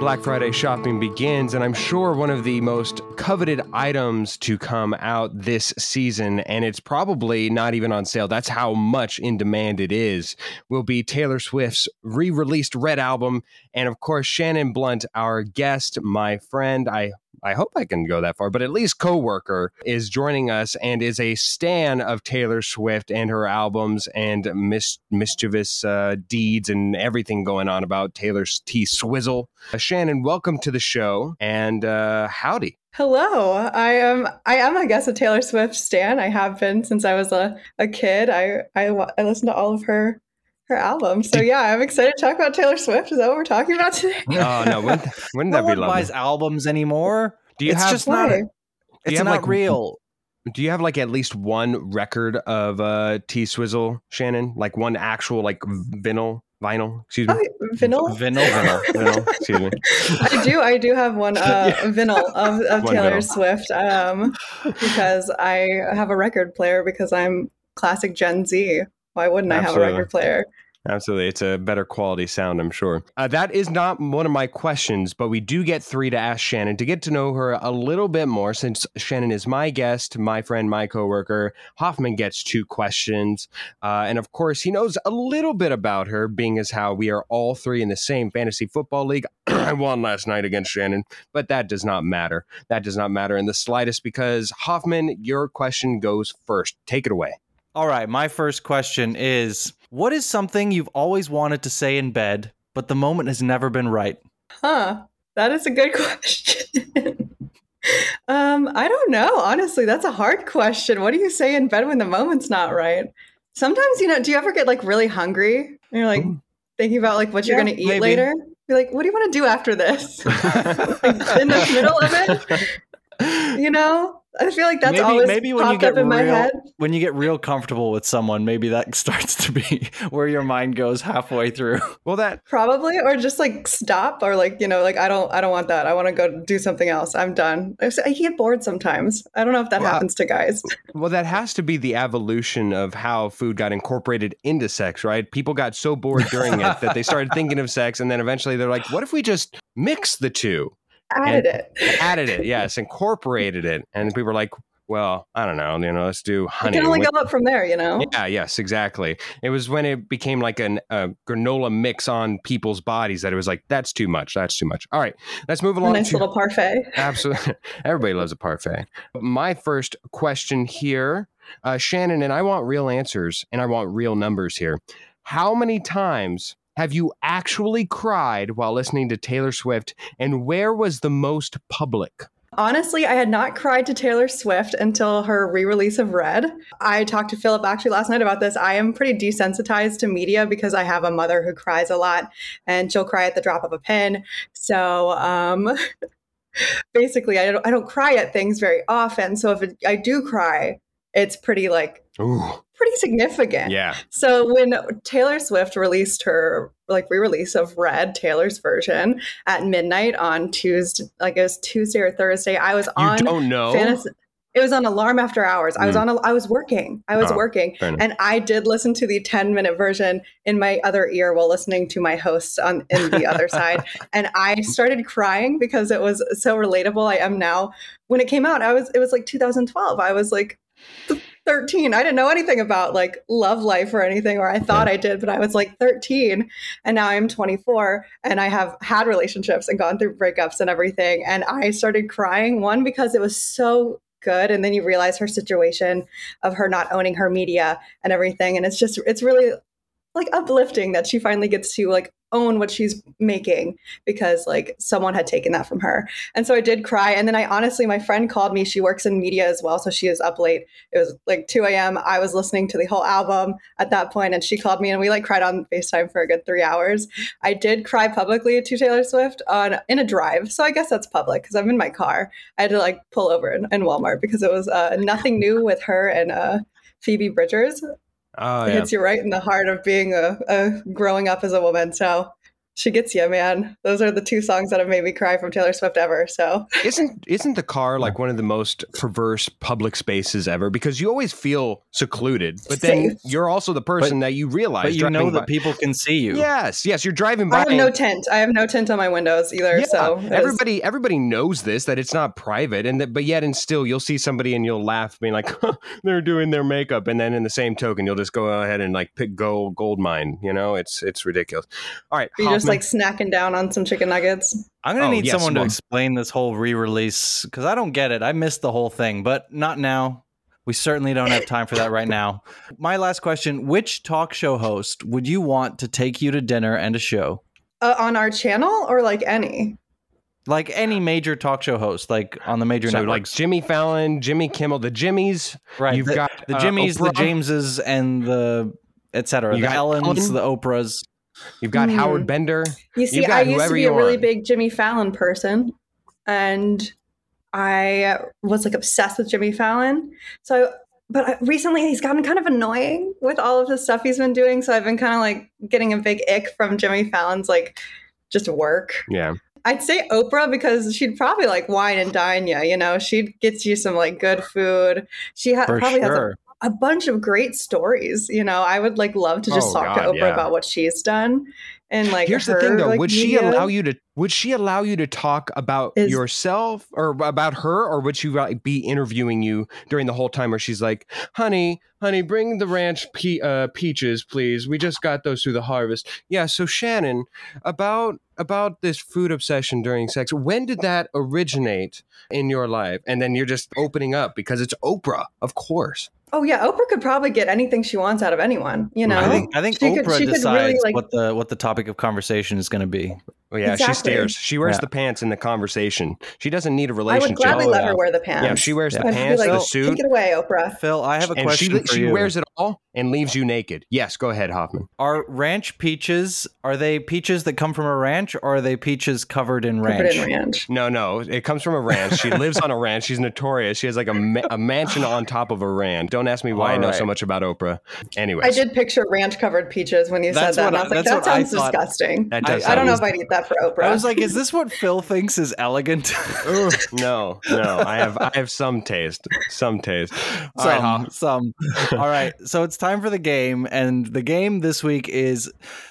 Black Friday shopping begins, and I'm sure one of the most coveted items to come out this season, and it's probably not even on sale. That's how much in demand it is. Will be Taylor Swift's re released Red album, and of course, Shannon Blunt, our guest, my friend. I I hope I can go that far, but at least coworker is joining us and is a stan of Taylor Swift and her albums and mis- mischievous uh, deeds and everything going on about Taylor's T Swizzle. Uh, Shannon, welcome to the show and uh, howdy. Hello, I am. I am, I guess, a Taylor Swift stan. I have been since I was a, a kid. I, I I listened to all of her her albums. So yeah, I'm excited to talk about Taylor Swift. Is that what we're talking about today? Oh no, wouldn't, wouldn't no that be one lovely? buys albums anymore. Do you it's have just not. Why? It's have, not like, real. Do you have like at least one record of uh, T Swizzle, Shannon? Like one actual like vinyl, vinyl? Excuse me. Oh, vinyl. Vinyl. Vinyl, vinyl, excuse me. I do. I do have one uh, vinyl of, of One Taylor vinyl. Swift um, because I have a record player because I'm classic Gen Z. Why wouldn't I have a Absolutely. record player? Absolutely. It's a better quality sound, I'm sure. Uh, that is not one of my questions, but we do get three to ask Shannon to get to know her a little bit more since Shannon is my guest, my friend, my coworker. Hoffman gets two questions. Uh, and of course, he knows a little bit about her, being as how we are all three in the same fantasy football league. I won last night against Shannon, but that does not matter. That does not matter in the slightest because Hoffman, your question goes first. Take it away. All right, my first question is What is something you've always wanted to say in bed, but the moment has never been right? Huh. That is a good question. um, I don't know. Honestly, that's a hard question. What do you say in bed when the moment's not right? Sometimes, you know, do you ever get like really hungry? And you're like Ooh. thinking about like what you're Yeah, going to eat maybe. later? You're like, what do you want to do after this? in the middle of it? You know? I feel like that's maybe always maybe when you popped get up in my real head. when you get real comfortable with someone, maybe that starts to be where your mind goes halfway through. Well, that Probably, or just like stop, or like you know, like I don't, I don't want that. I want to go do something else. I'm done. I I get bored sometimes. I don't know if that Well, happens to guys. Well, that has to be the evolution of how food got incorporated into sex, right? People got so bored during it that they started thinking of sex, and then eventually they're like, "What if we just mix the two, Added it. added it, yes, incorporated it?" And people were like, "Well, I don't know, you know, let's do It honey." can only go up from there, you know. yeah, yes, exactly. It was when it became like an a granola mix on people's bodies that it was like, "That's too much. That's too much." All right, let's move A along. nice to- little parfait. Absolutely. Everybody loves a parfait. My first question here, uh, Shannon, and I want real answers and I want real numbers here. How many times have you actually cried while listening to Taylor Swift, and where was the most public? Honestly, I had not cried to Taylor Swift until her re-release of Red. I talked to Philip actually last night about this. I am pretty desensitized to media because I have a mother who cries a lot, and she'll cry at the drop of a pin. So, um, basically, I don't I don't cry at things very often. So if it, I do cry, it's pretty like Ooh, pretty significant. yeah. So when Taylor Swift released her like re-release of Red, Taylor's version at midnight on Tuesday, like it was Tuesday or Thursday, I was You on don't know? fantasy. It was on alarm after hours. I was Mm. on. A, I was working. I was Oh, working, and I did listen to the ten minute version in my other ear while listening to my host on in the other side, and I started crying because it was so relatable. I am now. When it came out, I was. It was like 2012. I was like 13. I didn't know anything about like love life or anything, or I thought I did, but I was like 13, and now I'm 24, and I have had relationships and gone through breakups and everything, and I started crying. One because it was so good and then you realize her situation of her not owning her media and everything and it's just it's really like uplifting that she finally gets to like own what she's making because like someone had taken that from her. And so i did cry and then i honestly my friend called me. She works in media as well so she is up late. It was like 2 a.m i was listening to the whole album at that point and she called me and we like cried on facetime for a good three hours. I did cry publicly to taylor swift on in a drive so i guess that's public because i'm in my car. I had to like pull over in, in walmart because it was uh, nothing new with her and uh, phoebe bridgers Oh it yeah. hits you right in the heart of being a, a growing up as a woman. So she gets you, man. Those are the two songs that have made me cry from Taylor Swift ever. So Isn't isn't the car like one of the most perverse public spaces ever? Because you always feel secluded, but then Safe. you're also the person that you realize. But you know driving that by- people can see you. Yes, yes, you're driving by. I have and- no tint. I have no tint on my windows either. Yeah, so it is- everybody everybody knows this that it's not private, and that but yet and still you'll see somebody and you'll laugh, being like, they're doing their makeup, and then in the same token you'll just go ahead and like pick gold gold mine. You know, it's it's ridiculous. All right, you're just Hoffman. Like snacking down on some chicken nuggets. I'm gonna Oh, need yes, someone to explain this whole re-release because I don't get it. I missed the whole thing, but not now. We certainly don't have time for that right now. My last question: Which talk show host would you want to take you to dinner and a show? Uh, on our channel or like any? Like any major talk show host, like on the major so like Jimmy Fallon, Jimmy Kimmel, the Jimmies. right? You've the, got the uh, Jimmys, the Jameses, and the etc. You The got Ellens, Ellen. the Oprahs. You've got Hmm. Howard Bender. You see, I used to be a really big Jimmy Fallon person, and I was like obsessed with Jimmy Fallon. So, but recently he's gotten kind of annoying with all of the stuff he's been doing. So I've been kind of like getting a big ick from Jimmy Fallon's like just work. Yeah, I'd say Oprah because she'd probably like wine and dine you. You know, she gets you some like good food. She ha- probably has a sure. A bunch of great stories. You know, I would like love to just Oh, talk to Oprah yeah. about what she's done. And like, Here's the her, thing, though. like, would she media. allow you to? Would she allow you to talk about Is- yourself or about her, or would she like, be interviewing you during the whole time? Where she's like, "Honey, honey, bring the ranch pe- uh, peaches, please. We just got those through the harvest." Yeah. So Shannon, about about this food obsession during sex. When did that originate in your life? And then you're just opening up because it's Oprah, of course. Oh yeah, Oprah could probably get anything she wants out of anyone. You know, I think I think Oprah could decides really, like- what the what the topic of conversation is going to be. Oh, yeah, she stares. She wears Yeah. the pants in the conversation. She doesn't need a relationship. I would gladly Oh, let yeah. her wear the pants. yeah, she wears the I'd pants, like, the Take it away, Oprah. Phil, I have a and question she for she you. wears it all and leaves you naked. Yes, go ahead, Hoffman. Are ranch peaches? Are they peaches that come from a ranch, or are they peaches covered in Covered ranch? in ranch. No, no, it comes from a ranch. She lives on a ranch. She's notorious. She has like a, ma- a mansion on top of a ranch. Don't ask me why I know so much about Oprah. Anyway, I did picture ranch covered peaches when you That's said that. and I I- was like, that what I sounds disgusting. that I- does. I don't know if I'd eat that for Oprah. I was like, is this what Phil thinks is elegant? No, no. I have I have some taste. Some taste. All right, some, Hoff. some. All right, so it's time for the game, and the game this week is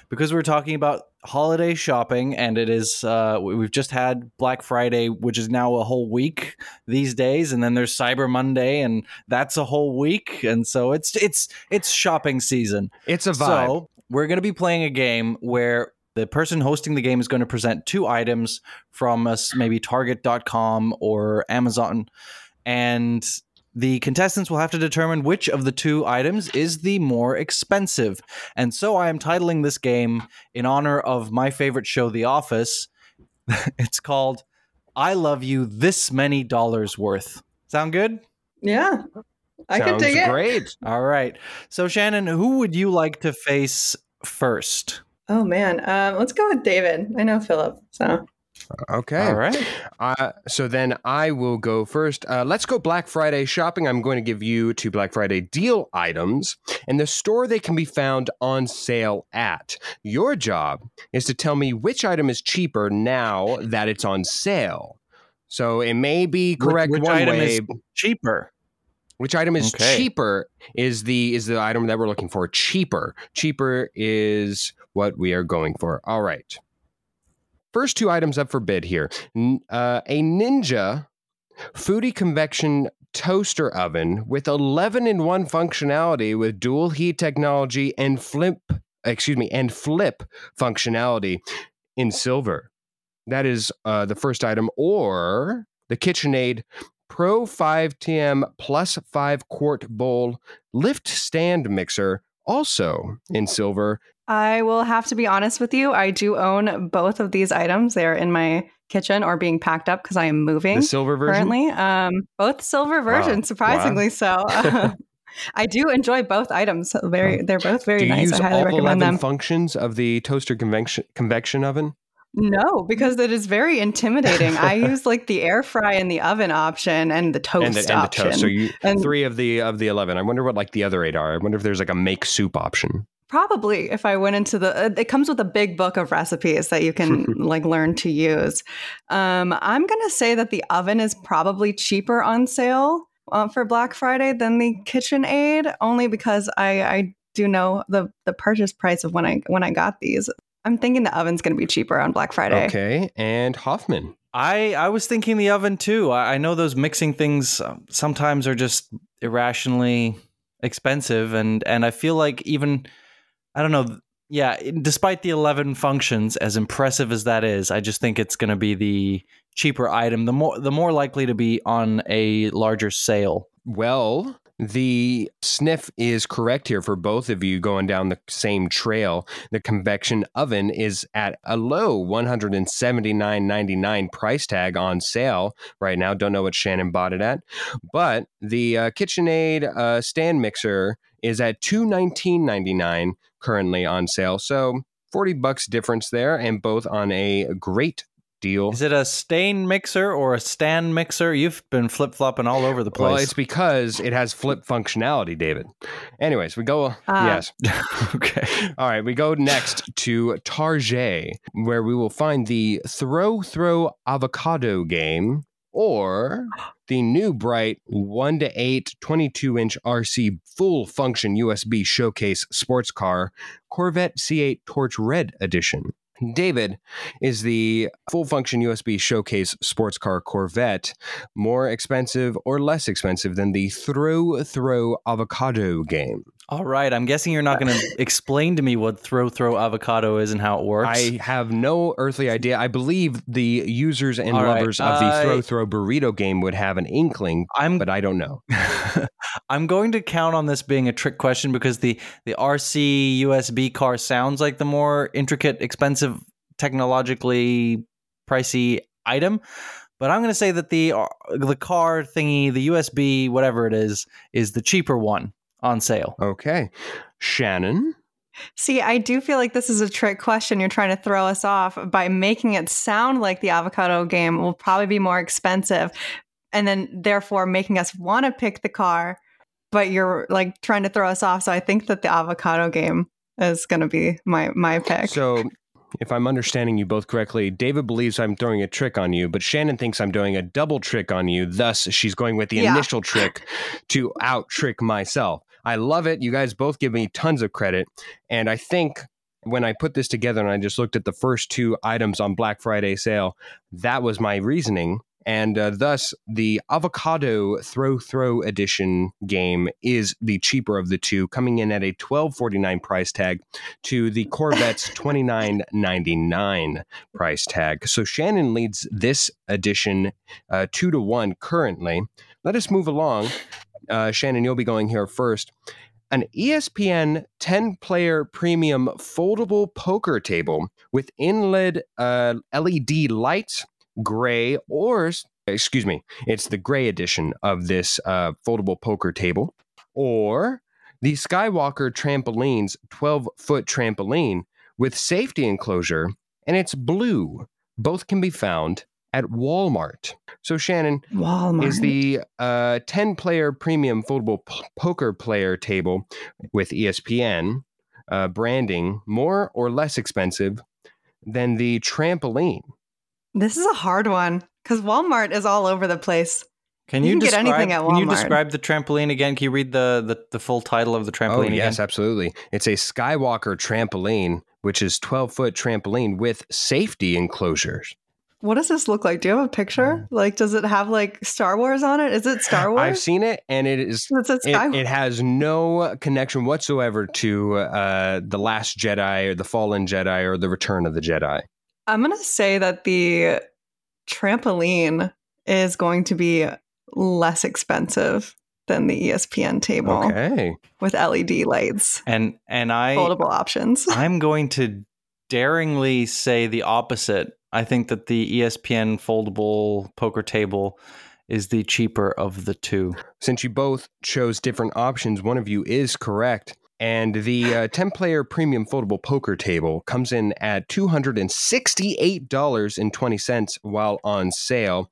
because we're talking about holiday shopping, and it is uh, we- we've just had Black Friday, which is now a whole week these days, and then there's Cyber Monday, and that's a whole week, and so it's it's it's shopping season. It's a vibe. So we're going to be playing a game where the person hosting the game is going to present two items from us, maybe Target.com or Amazon, and the contestants will have to determine which of the two items is the more expensive. And so I am titling this game in honor of my favorite show, The Office. it's called I Love You This Many Dollars Worth. Sound good? yeah, I could Sounds dig it. great. All right. So, Shannon, who would you like to face first? Oh man, um, let's go with David. I know Philip, so Okay. All right. Uh, so then I will go first. Uh, let's go Black Friday shopping. I'm going to give you two Black Friday deal items and the store they can be found on sale at. Your job is to tell me which item is cheaper now that it's on sale. So it may be Which- correct which one item way. is cheaper? Which item is Okay. cheaper is the is the item that we're looking for. Cheaper. Cheaper is what we are going for. All right. First two items up for bid here. Uh, a Ninja Foodi Convection toaster oven with 11 in 1 functionality with dual heat technology and flip excuse me and flip functionality in silver. That is uh, the first item or the KitchenAid Pro 5TM plus 5 quart bowl lift stand mixer also in silver. I will have to be honest with you. I do own both of these items. They're in my kitchen or being packed up because I am moving The silver version. currently. Um, both silver versions, surprisingly so. I do enjoy both items. Very, they're both very nice. I highly recommend 11 them. functions of the toaster convection convection oven? No, because it is very intimidating. I use like the air fry and the oven option and the toast and the, and the option. toast. So you And- three of the of the eleven. I wonder what like the other eight are. I wonder if there's like a make soup option. Probably if I went into the, uh, it comes with a big book of recipes that you can like learn to use. Um, I'm going to say that the oven is probably cheaper on sale uh, for Black Friday than the KitchenAid, only because I, I do know the the purchase price of when I when I got these. I'm thinking the oven's going to be cheaper on Black Friday. Okay, and Hoffman. I I was thinking the oven too. I, I know those mixing things um, sometimes are just irrationally expensive, and and I feel like even I don't know. Yeah, despite the eleven functions, as impressive as that is, I just think it's going to be the cheaper item. The more the more likely to be on a larger sale. Well, the sniff is correct here for both of you going down the same trail. The convection oven is at a low $179.99 price tag on sale right now. Don't know what Shannon bought it at. But the uh, KitchenAid uh, stand mixer is at $219.99 currently on sale. So 40 bucks difference there and both on a great deal. Is it a stain mixer or a stand mixer? You've been flip flopping all over the place. Well, it's because it has flip functionality, David. Anyways, we go. Ah. yes. okay. All right, we go next to Target, where we will find the Throw Throw Avocado game or the new bright 1 to 8 22 inch RC full function USB showcase sports car Corvette C8 Torch Red Edition. David, is the full function USB showcase sports car Corvette more expensive or less expensive than the Throw Throw Avocado game? All right. I'm guessing you're not going to explain to me what throw throw avocado is and how it works. I have no earthly idea. I believe the users and All right, lovers of the Throw Throw Burrito game would have an inkling, I'm but I don't know. I'm going to count on this being a trick question because the the RC USB car sounds like the more intricate, expensive, technologically pricey item. But I'm going to say that the uh, the car thingy, the USB, whatever it is, is the cheaper one on sale. Okay. Shannon. See, I do feel like this is a trick question. You're trying to throw us off by making it sound like the avocado game will probably be more expensive, and then therefore making us want to pick the car. But you're like trying to throw us off. So I think that the avocado game is going to be my my pick. So, if I'm understanding you both correctly, David believes I'm throwing a trick on you, but Shannon thinks I'm doing a double trick on you. Thus, she's going with the Yeah. initial trick to out trick myself. I love it. You guys both give me tons of credit. And I think when I put this together and I just looked at the first two items on Black Friday sale, that was my reasoning. And uh, thus, the avocado throw throw edition game is the cheaper of the two, coming in at a twelve forty nine price tag to the Corvette's twenty nine ninety nine price tag. So Shannon leads this edition uh, two to one currently. Let us move along. Uh, Shannon, you'll be going here first. An ESPN 10 player premium foldable poker table with inlaid uh, LED lights, gray, or, excuse me, it's the gray edition of this uh, foldable poker table, or the Skywalker Trampolines 12 foot trampoline with safety enclosure, and it's blue. Both can be found at Walmart. So, Shannon, Walmart is the uh, 10 player premium foldable p- poker player table with ESPN uh, branding more or less expensive than the trampoline? This is a hard one Because Walmart is all over the place. Can You you, can get describe, anything at Walmart. Can you describe the trampoline again? Can you read the the, the full title of the trampoline Oh, again? yes, absolutely. It's a Skywalker trampoline, which is 12 foot trampoline with safety enclosures. What does this look like? Do you have a picture? Like, does it have like Star Wars on it? Is it Star Wars? I've seen it, and it is. It says It, it has no connection whatsoever to uh, the Last Jedi or the Fallen Jedi or the Return of the Jedi. I'm gonna say that the trampoline is going to be less expensive than the ESPN table Okay. with LED lights, And and I foldable options. I'm going to daringly say the opposite. I think that the ESPN foldable poker table is the cheaper of the two. Since you both chose different options, one of you is correct. And the uh, 10 player premium foldable poker table comes in at $268.20 while on sale,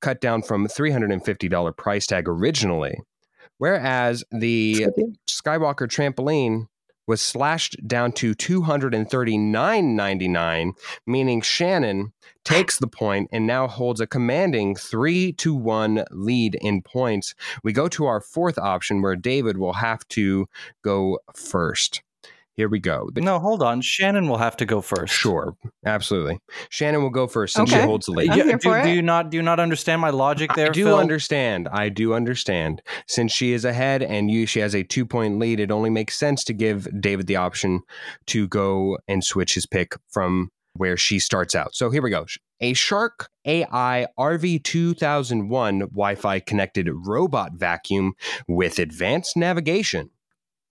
cut down from $350 price tag originally. Whereas the Skywalker trampoline was slashed down to $239.99, meaning Shannon takes the point and now holds a commanding 3 to 1 lead in points. We go to our fourth option where David will have to go first. Here we go. The- No, hold on. Shannon will have to go first. Sure, absolutely. Shannon will go first since she holds the lead. I'm Yeah, here do, for do it. you not do you not understand my logic there, I do Phil? understand. I do understand. Since she is ahead and you she has a two point lead, it only makes sense to give David the option to go and switch his pick from where she starts out. So here we go. A Shark AI RV 2001 Wi Fi connected robot vacuum with advanced navigation.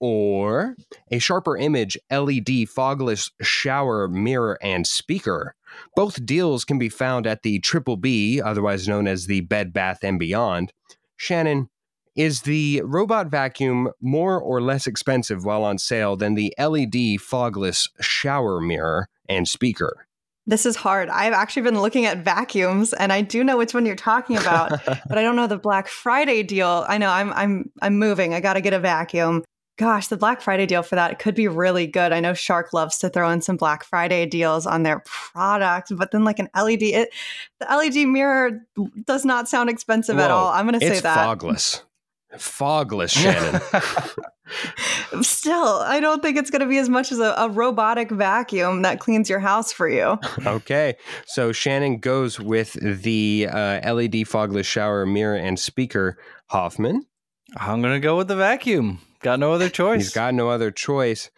Or a sharper image LED fogless shower mirror and speaker. Both deals can be found at the Triple B, otherwise known as the Bed Bath and Beyond. Shannon, is the robot vacuum more or less expensive while on sale than the LED fogless shower mirror and speaker? This is hard. I've actually been looking at vacuums and I do know which one you're talking about, but I don't know the Black Friday deal. I know I'm I'm I'm moving. I got to get a vacuum. Gosh, the Black Friday deal for that could be really good. I know Shark loves to throw in some Black Friday deals on their product, but then like an LED, it, the LED mirror does not sound expensive at all. I'm going to say it's that. fogless. Fogless, Shannon. Still, I don't think it's going to be as much as a, a robotic vacuum that cleans your house for you. okay. So Shannon goes with the uh, LED fogless shower mirror and speaker. Hoffman, I'm gonna go with the vacuum. Got no other choice. He's got no other choice.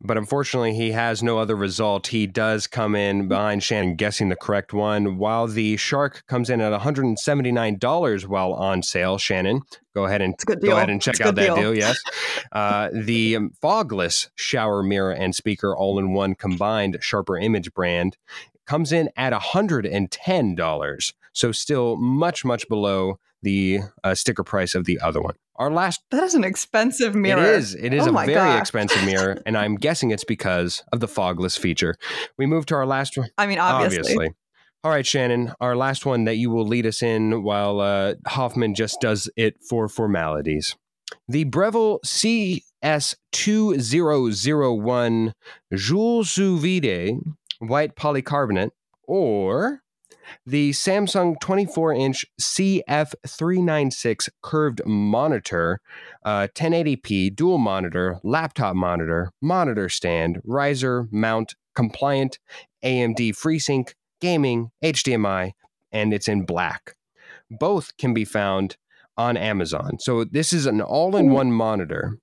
But unfortunately, he has no other result. He does come in behind Shannon, guessing the correct one, while the shark comes in at $179 while on sale. Shannon, go ahead and It's a good go deal. ahead and check out good that deal. Yes, uh, the um, fogless shower mirror and speaker all-in-one combined sharper image brand comes in at $110. So still much much below the uh, sticker price of the other one. Our last That is an expensive mirror. it is. It is Oh a very gosh. expensive mirror, and I'm guessing it's because of the fogless feature. We move to our last one. I mean, obviously. All right, Shannon, our last one that you will lead us in while uh, Hoffman just does it for formalities. The Breville CS2001 Jules sous vide white polycarbonate or the Samsung 24 inch CF396 curved monitor, uh, 1080p dual monitor, laptop monitor, monitor stand, riser, mount, compliant, AMD FreeSync, gaming, HDMI, and it's in black. Both can be found on Amazon. So this is an all in one monitor.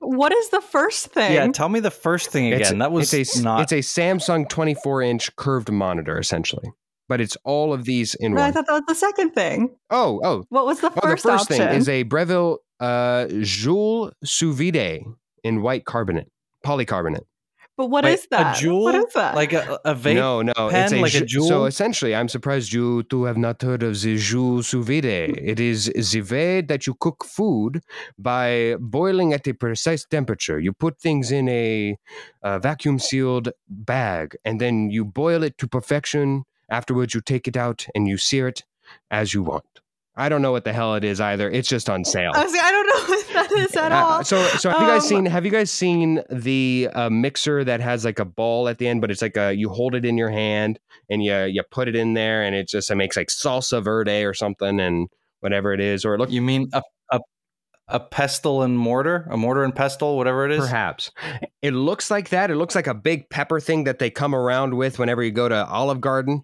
What is the first thing? yeah, tell me the first thing again. It's, that was it's a, not. it's a Samsung 24 inch curved monitor, essentially. But it's all of these in No, I thought that was the second thing. Oh, oh, What was the Oh, first, the first option? thing is a Breville uh, Joule sous vide in white carbonate, polycarbonate. but what Wait, is that? A jewel? What is that? Like a, a vape? no, no, pen, it's a, like a Ju- Joule? So essentially, I'm surprised you to have not heard of the Joule sous vide. It is the way that you cook food by boiling at a precise temperature. You put things in a, uh vacuum sealed bag, and then you boil it to perfection. Afterwards, you take it out and you sear it as you want. I don't know what the hell it is either. It's just on sale. I, was like, I don't know what that is at Uh, all. so, so have you guys Um, seen? Have you guys seen the uh, mixer that has like a ball at the end, but it's like a you hold it in your hand and you you put it in there, and it just it makes like salsa verde or something, and whatever it is, or it looks You mean a, a pestle and mortar, a mortar and pestle, whatever it is. perhaps it looks like that. It looks like a big pepper thing that they come around with whenever you go to Olive Garden,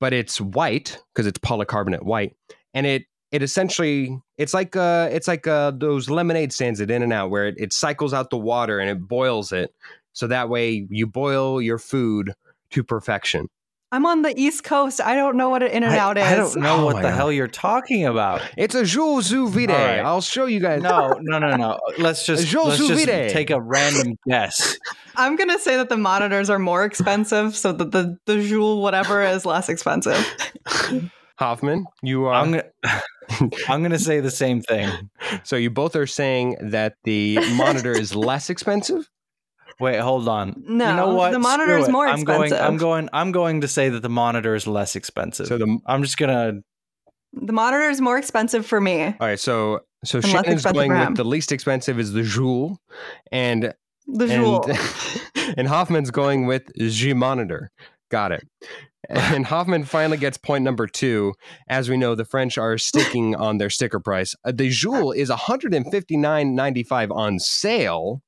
but it's white because it's polycarbonate white, and it it essentially it's like uh it's like uh those lemonade stands at In and Out where it, it cycles out the water and it boils it so that way you boil your food to perfection. I'm on the East Coast. I don't know what an in and out is. I don't know Oh what the God. hell you're talking about. It's a Joule sous vide. All right. I'll show you guys. No, no, no, no. Let's just let's just take a random guess. I'm gonna say that the monitors are more expensive, so that the the Joule whatever is less expensive. Hoffman, you are I'm gonna I'm gonna say the same thing. so you both are saying that the monitor is less expensive. Wait, hold on. No, you know what? the monitor Screw is it. more I'm going. I'm expensive. going. I'm going to say that the monitor is less expensive. So the I'm just gonna. The monitor is more expensive for me. all right, so so less Shannon's going with the least expensive is the Joule, and The Joule. and, and Hoffman's going with G monitor. Got it. And Hoffman finally gets point number two. As we know, the French are sticking on their sticker price. Uh, the Joule is one hundred and fifty nine ninety five on sale,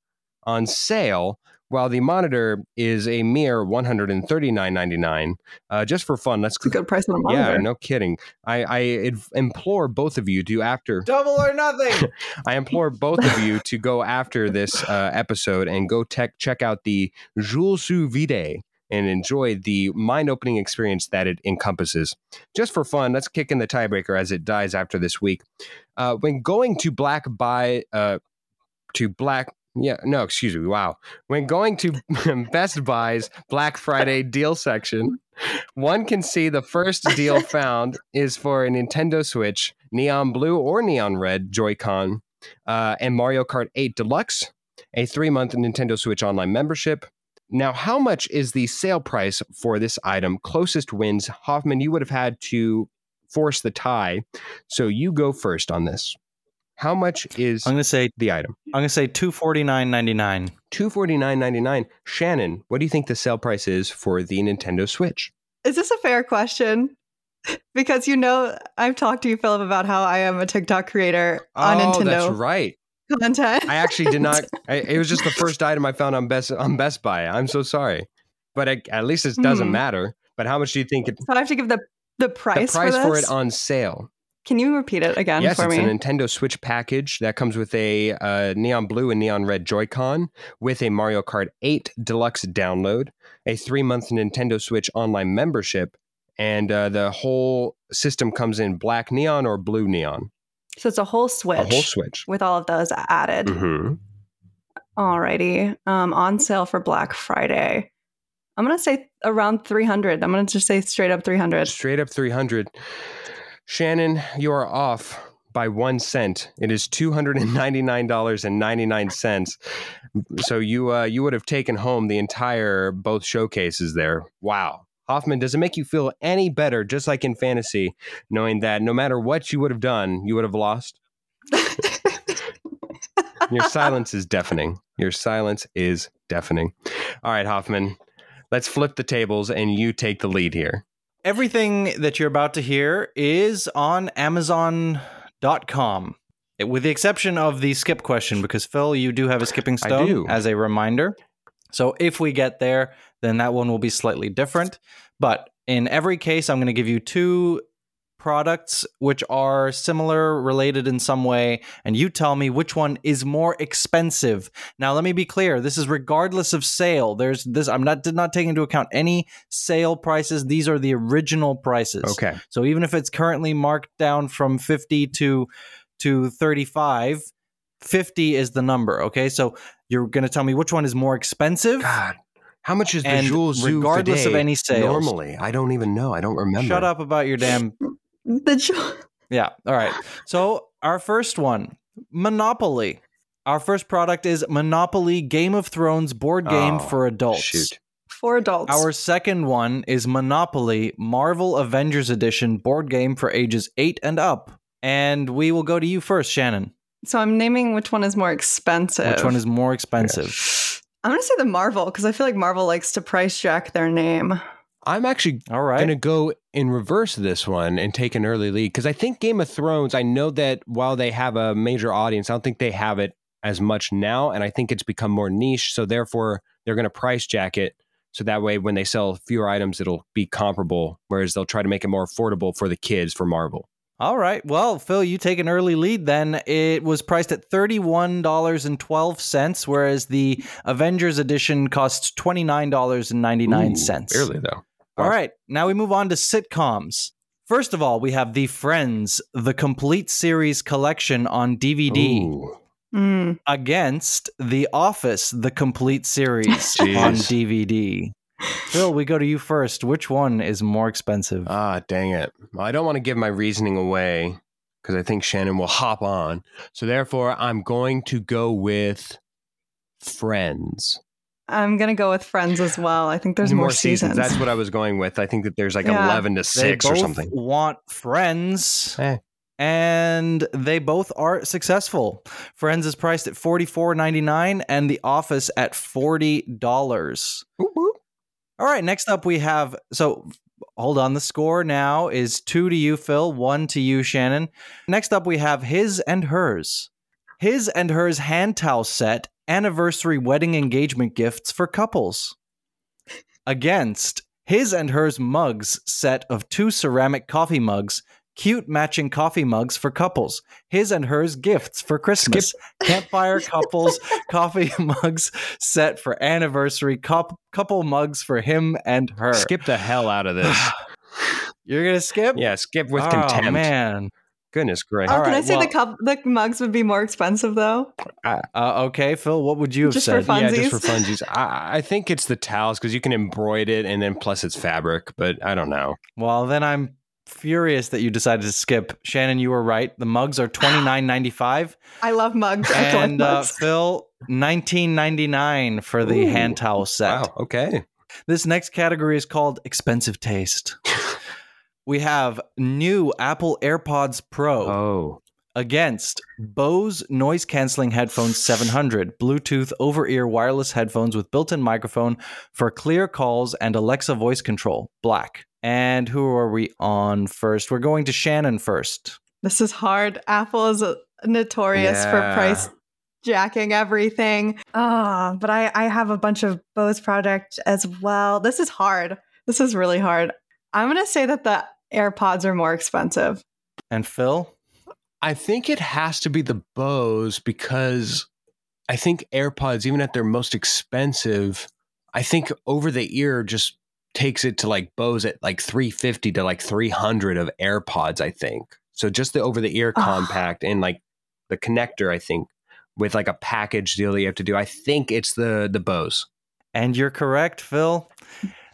on sale, while the monitor is a mere one hundred and thirty nine ninety nine. Uh, just for fun, let's It's a good price on a monitor. yeah, no kidding. I, I inv- implore both of you to after Double or nothing. I implore both of you to go after this uh, episode and go tech check out the Jules Sous Vide and enjoy the mind-opening experience that it encompasses. Just for fun, let's kick in the tiebreaker as it dies after this week. Uh, when going to Black Buy, uh, to Black. Yeah, no, excuse me. Wow. When going to Best Buy's Black Friday deal section, one can see the first deal found is for a Nintendo Switch, neon blue or neon red Joy-Con, uh, and Mario Kart 8 Deluxe, a three month Nintendo Switch Online membership. Now, how much is the sale price for this item? Closest wins. Hoffman, you would have had to force the tie. So you go first on this. How much is I'm gonna say. the item? I'm gonna say two forty nine ninety nine. Two forty nine ninety nine. Shannon, what do you think the sale price is for the Nintendo Switch? Is this a fair question? Because you know, I've talked to you, Philip, about how I am a TikTok creator on Nintendo. oh, Nintendo that's right. content. I actually did not. I, it was just the first item I found on Best on Best Buy. I'm so sorry, but I, at least it doesn't Hmm. matter. But how much do you think it, so I have to give the the price, the price for, for, it on sale? Can you repeat it again yes, for it's me? a Nintendo Switch package that comes with a uh, neon blue and neon red Joy-Con with a Mario Kart 8 Deluxe download, a three-month Nintendo Switch online membership, and uh, the whole system comes in black neon or blue neon. so it's a whole switch, A whole Switch. with all of those added. hmm Alrighty. Um, on sale for Black Friday. I'm gonna say around 300. I'm gonna just say straight up 300. Straight up 300. Shannon, you are off by one cent. It is $299.99. So you uh, you would have taken home the entire both showcases there. Wow. Hoffman, does it make you feel any better, just like in fantasy, knowing that no matter what you would have done, you would have lost? Your silence is deafening. Your silence is deafening. All right, Hoffman, let's flip the tables and you take the lead here. Everything that you're about to hear is on Amazon.com. With the exception of the skip question, because Phil, you do have a skipping stone as a reminder. So if we get there, then that one will be slightly different. But in every case, I'm going to give you two products which are similar, related in some way, and you tell me which one is more expensive. Now, let me be clear: this is regardless of sale. There's this. I'm not did not take into account any sale prices. These are the original prices. Okay. So even if it's currently marked down from 50 to to 35, 50 is the number. Okay, so you're going to tell me which one is more expensive. God, how much is the And Jules regardless of any sales. Normally, I don't even know. I don't remember. Shut up about your damn The jo- Yeah. All right. So our first one, Monopoly. Our first product is Monopoly Game of Thrones board game Oh, for adults. Shoot. for adults. Our second one is Monopoly Marvel Avengers Edition board game for ages 8 and up. And we will go to you first, Shannon. So I'm naming which one is more expensive. Which one is more expensive? I'm gonna say the Marvel because I feel like Marvel likes to price jack their name. I'm actually All right. going to go in reverse this one and take an early lead because I think Game of Thrones, I know that while they have a major audience, I don't think they have it as much now. And I think it's become more niche. So therefore, they're going to price jack it. So that way, when they sell fewer items, it'll be comparable. Whereas they'll try to make it more affordable for the kids for Marvel. All right. Well, Phil, you take an early lead then. It was priced at $31.12, whereas the Avengers edition costs $29.99. Barely, though. All right. Now we move on to sitcoms. First of all, we have The Friends, the complete series collection on DVD Ooh. Mm. against The Office, the complete series on DVD. Phil, we go to you first. Which one is more expensive? Ah, dang it. I don't want to give my reasoning away because I think Shannon will hop on. So therefore, I'm going to go with Friends. I'm gonna go with Friends as well. I think there's more, seasons. That's what I was going with. I think that there's like Yeah. 11 to 6 they or something. want friends. Eh. And they both are successful. Friends is priced at $44.99 and The Office at $40. Whoop, whoop. All right, next up we have so hold on, the score now is 2 to you Phil, 1 to you Shannon. Next up we have His and Hers. His and Hers hand towel set anniversary wedding engagement gifts for couples. Against His and Hers mugs set of two ceramic coffee mugs, cute matching coffee mugs for couples. His and Hers gifts for Christmas. Campfire couples coffee mugs set for anniversary cou- couple mugs for him and her. Skip the hell out of this. You're gonna skip? yeah, skip with oh, contempt. man. Goodness gracious. oh, All can I say well- the cup, the mugs would be more expensive though? Uh, okay, Phil. What would you have Just for said? fun. Yeah, just for funsies. funsies. I, I think it's the towels because you can embroider it and then plus it's fabric, but I don't know. Well, then I'm furious that you decided to skip. Shannon, you were right. The mugs are twenty nine ninety five, I love mugs. I collect and uh, mugs. Phil nineteen ninety nine for the Ooh. hand towel set. Wow, okay. This next category is called expensive taste. we have new Apple AirPods Pro Oh. against Bose noise canceling headphones 700, Bluetooth over ear wireless headphones with built in microphone for clear calls and Alexa voice control, black. And who are we on first? We're going to Shannon first. This is hard. Apple is uh, notorious for price jacking everything. Ah, but I, I have a bunch of Bose product as well. This is hard. This is really hard. I'm gonna say that the AirPods are more expensive. And Phil? I think it has to be the Bose because I think AirPods, even at their most expensive, I think over the ear just takes it to like Bose at like 350 to like 300 of AirPods, I think. So just the over the ear compact and like the connector, I think, with like a package deal that you have to do. I think it's the the Bose. And you're correct, Phil.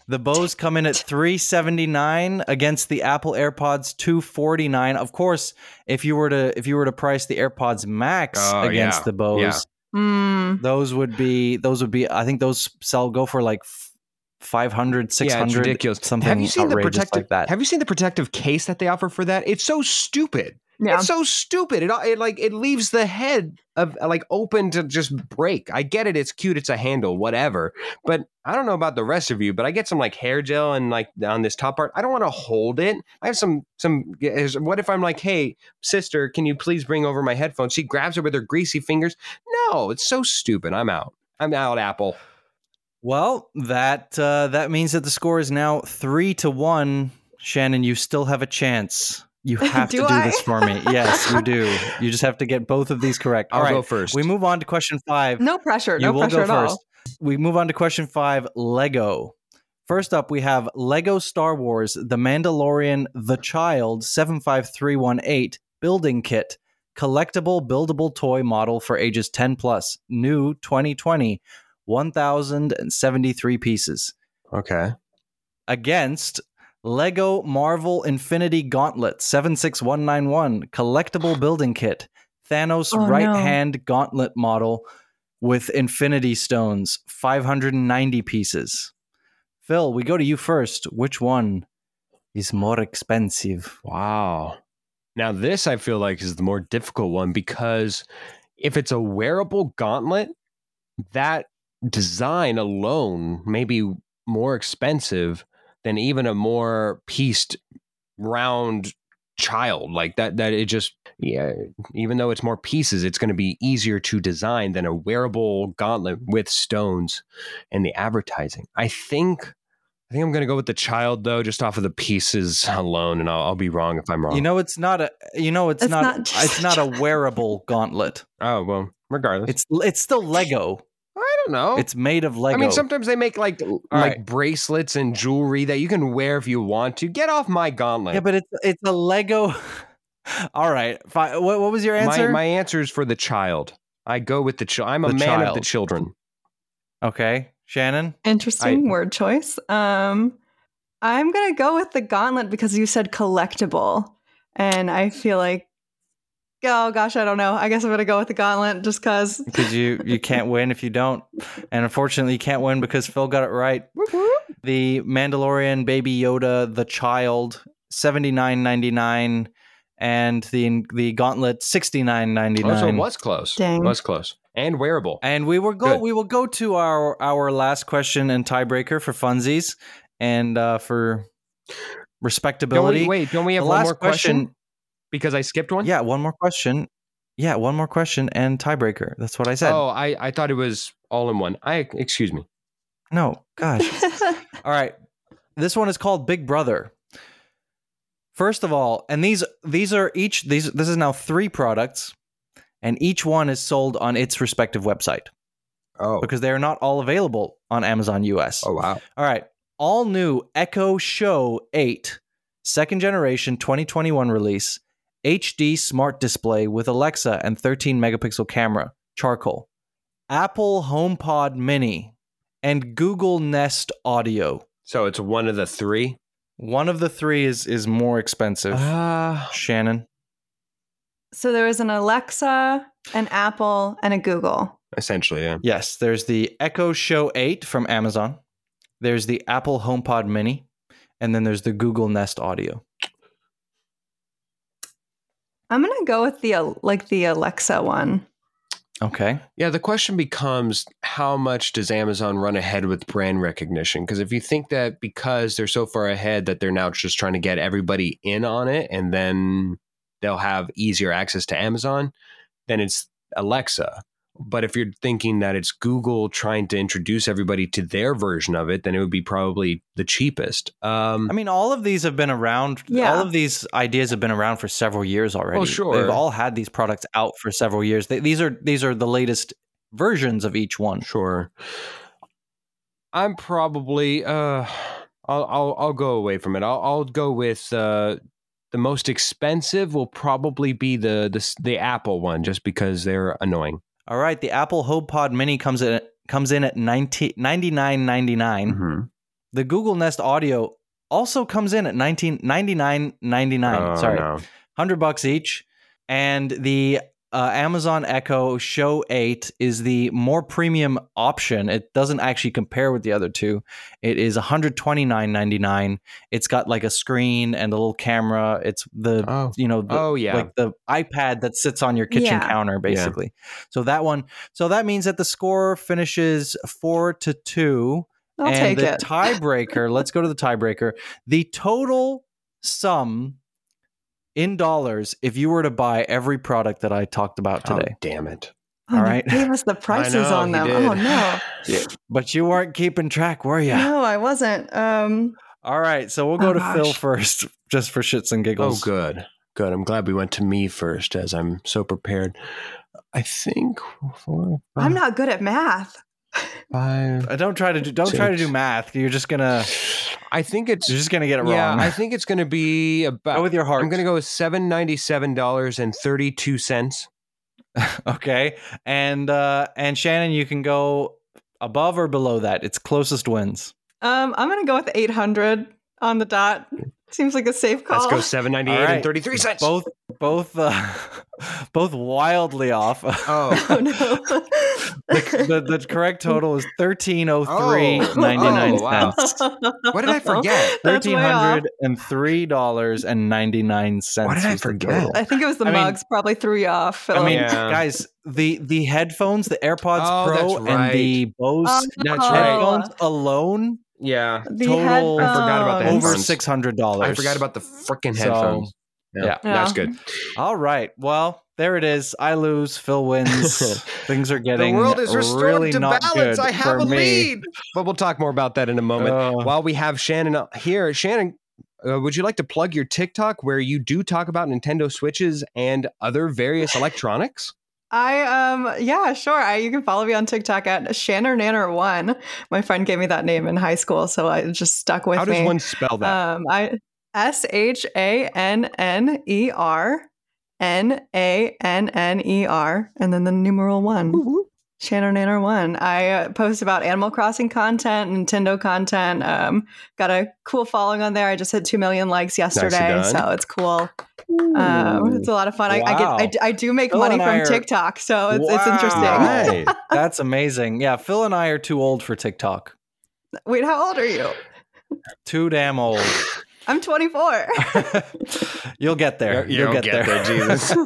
The Bose come in at 379 against the Apple AirPods 249. Of course, if you were to if you were to price the AirPods Max Oh, against yeah. the Bose, Yeah. Mm. those would be those would be I think those sell go for like f- 500 600 yeah, ridiculous. something have you seen the protective like that. Have you seen the protective case that they offer for that? It's so stupid. Yeah. It's so stupid. It, it like it leaves the head of like open to just break. I get it. It's cute. It's a handle, whatever. But I don't know about the rest of you. But I get some like hair gel and like on this top part. I don't want to hold it. I have some some. What if I'm like, hey, sister, can you please bring over my headphones? She grabs it with her greasy fingers. No, it's so stupid. I'm out. I'm out. Apple. Well, that uh, that means that the score is now 3 to 1. Shannon, you still have a chance. You have Do to do I? this for me. Yes, you do. You just have to get both of these correct. I'll All right. go first. We move on to question 5. No pressure. You No will pressure go at first. all. We move on to question five Lego. First up, we have Lego Star Wars The Mandalorian The Child 75318 Building Kit. Collectible buildable toy model for ages 10 plus. New 2020. 1,073 pieces. Okay. Against Lego Marvel Infinity Gauntlet 76191 Collectible Building Kit. Thanos Oh, right no. hand gauntlet model with Infinity Stones, 590 pieces. Phil, we go to you first. Which one is more expensive? Wow. Now, this I feel like is the more difficult one because if it's a wearable gauntlet, that design alone may be more expensive than even a more pieced round child like that that it just yeah even though it's more pieces it's going to be easier to design than a wearable gauntlet with stones and the advertising i think i think i'm going to go with the child though just off of the pieces alone and i'll, I'll be wrong if i'm wrong You know, it's not a. You know, it's, It's not. not it's not a wearable gauntlet. oh well regardless It's it's still Lego. I don't know It's made of Lego. I mean, sometimes they make like like right. bracelets and jewelry that you can wear if you want to. Get off my gauntlet. yeah, but it's it's a Lego. All right, fine. What, what was your answer? My, my answer is for the child. I go with the child. I'm a The man of the children. okay, Shannon. Interesting I- word choice. Um, I'm gonna go with the gauntlet because you said collectible, and I feel like, oh gosh, I don't know. I guess I'm gonna go with the gauntlet just because. Because you you can't win if you don't, and unfortunately you can't win because Phil got it right. The Mandalorian Baby Yoda, the child, seventy nine ninety nine, and the the Gauntlet sixty nine ninety Oh, so it was close. Dang. It was close. And wearable. And we will go. Good. We will go to our our last question and tiebreaker for funsies and uh, for Don't respectability. we, wait, don't we have the one last more question? Because I skipped one? Yeah, one more question. Yeah, one more question and tiebreaker. That's what I said. Oh, I, I thought it was all in one. I excuse me. No, gosh. all right. This one is called Big Brother. First of all, and these these are each these this is now three products, and each one is sold on its respective website Oh. because they are not all available on Amazon US. Oh wow. All right. All new Echo Show 8, second generation 2021 release, HD smart display with Alexa and 13 megapixel camera, charcoal, Apple HomePod Mini, and Google Nest Audio. So it's one of the three. One of the three is is more expensive. Uh, Shannon. so there was an Alexa, an Apple, and a Google. essentially, yeah. Yes, there's the Echo Show 8 from Amazon. There's the Apple HomePod Mini, and then there's the Google Nest Audio. I'm gonna go with the uh, like the Alexa one. Okay. Yeah, the question becomes how much does Amazon run ahead with brand recognition? Because if you think that because they're so far ahead that they're now just trying to get everybody in on it and then they'll have easier access to Amazon, then it's Alexa. But if you're thinking that it's Google trying to introduce everybody to their version of it, then it would be probably the cheapest. Um, I mean, all of these have been around. Yeah. All of these ideas have been around for several years already. Oh, sure. They've all had these products out for several years. They, these are these are the latest versions of each one. Sure. I'm probably uh I'll I'll I'll go away from it. I'll I'll go with uh the most expensive will probably be the the the Apple one just because they're annoying. All right, the Apple HomePod Mini comes in comes in at 90, 99.99. Mm-hmm. The Google Nest Audio also comes in at 19 99.99. Oh, Sorry. no. 100 bucks each. And the uh, Amazon Echo Show 8 is the more premium option. It doesn't actually compare with the other two. It is 129.99. It's got like a screen and a little camera. It's the Oh. you know the, Oh, yeah. like the iPad that sits on your kitchen Yeah. counter basically. So that one so that means that the score finishes 4 to 2 I'll and take the it. tiebreaker, let's go to the tiebreaker. The total sum in dollars, if you were to buy every product that I talked about Oh, today, damn it. Oh, all you right. Gave us the prices know, on them. did. Oh no. but you weren't keeping track, were you? No, I wasn't. Um, All right, so we'll go Oh, to Phil first, just for shits and giggles. Oh good. Good. I'm glad we went to me first as I'm so prepared. I think four, I'm not good at math. five. Uh, Don't try to do, don't try to do math. You're just gonna I think it's you're just gonna get it yeah, wrong. I think it's gonna be about go with your heart. I'm gonna go with seven ninety seven dollars and thirty two cents. okay, and uh, and Shannon, you can go above or below that. It's closest wins. Um, I'm gonna go with 800 on the dot. Seems like a safe call. Let's go seven ninety eight All right. and thirty three cents. Both both uh, both wildly off. Oh, Oh no. the, the, the correct total is thirteen oh three ninety nine Oh, wow. cents. What did I forget? That's Thirteen way off. hundred and three dollars and ninety nine cents. What did I forget? I think it was the I mean- mugs probably threw you off. I mean, Yeah. guys, the the headphones, the AirPods Oh, Pro, that's and the Bose Oh, That's no. right. headphones alone yeah. the total- I forgot about the over headphones. six hundred dollars. I forgot about the freaking So, headphones. yeah. that's Yeah. good. All right, well, there it is. I lose. Phil wins. Things are getting The world is restored really to not balance. good I have for a me. lead. But we'll talk more about that in a moment. Uh, While we have Shannon up here, Shannon, uh, would you like to plug your TikTok where you do talk about Nintendo Switches and other various electronics? I um yeah sure I, you can follow me on TikTok at Shanner Nanner one. My friend gave me that name in high school, so I just stuck with How does me. one spell that? Um, I S H A N N E R N A N N E R, and then the numeral one. Shannon Nanner one. I uh, post about Animal Crossing content, Nintendo content. Um, got a cool following on there. I just hit two million likes yesterday, done. so it's cool. Um, it's a lot of fun. I, I get, Wow. I, d- I do make Phil money from are- TikTok, so it's, it's interesting. Right. That's amazing. Yeah, Phil and I are too old for TikTok. Wait, how old are you? Too damn old. I'm 24. You'll get there. You You'll don't get, there. Jesus.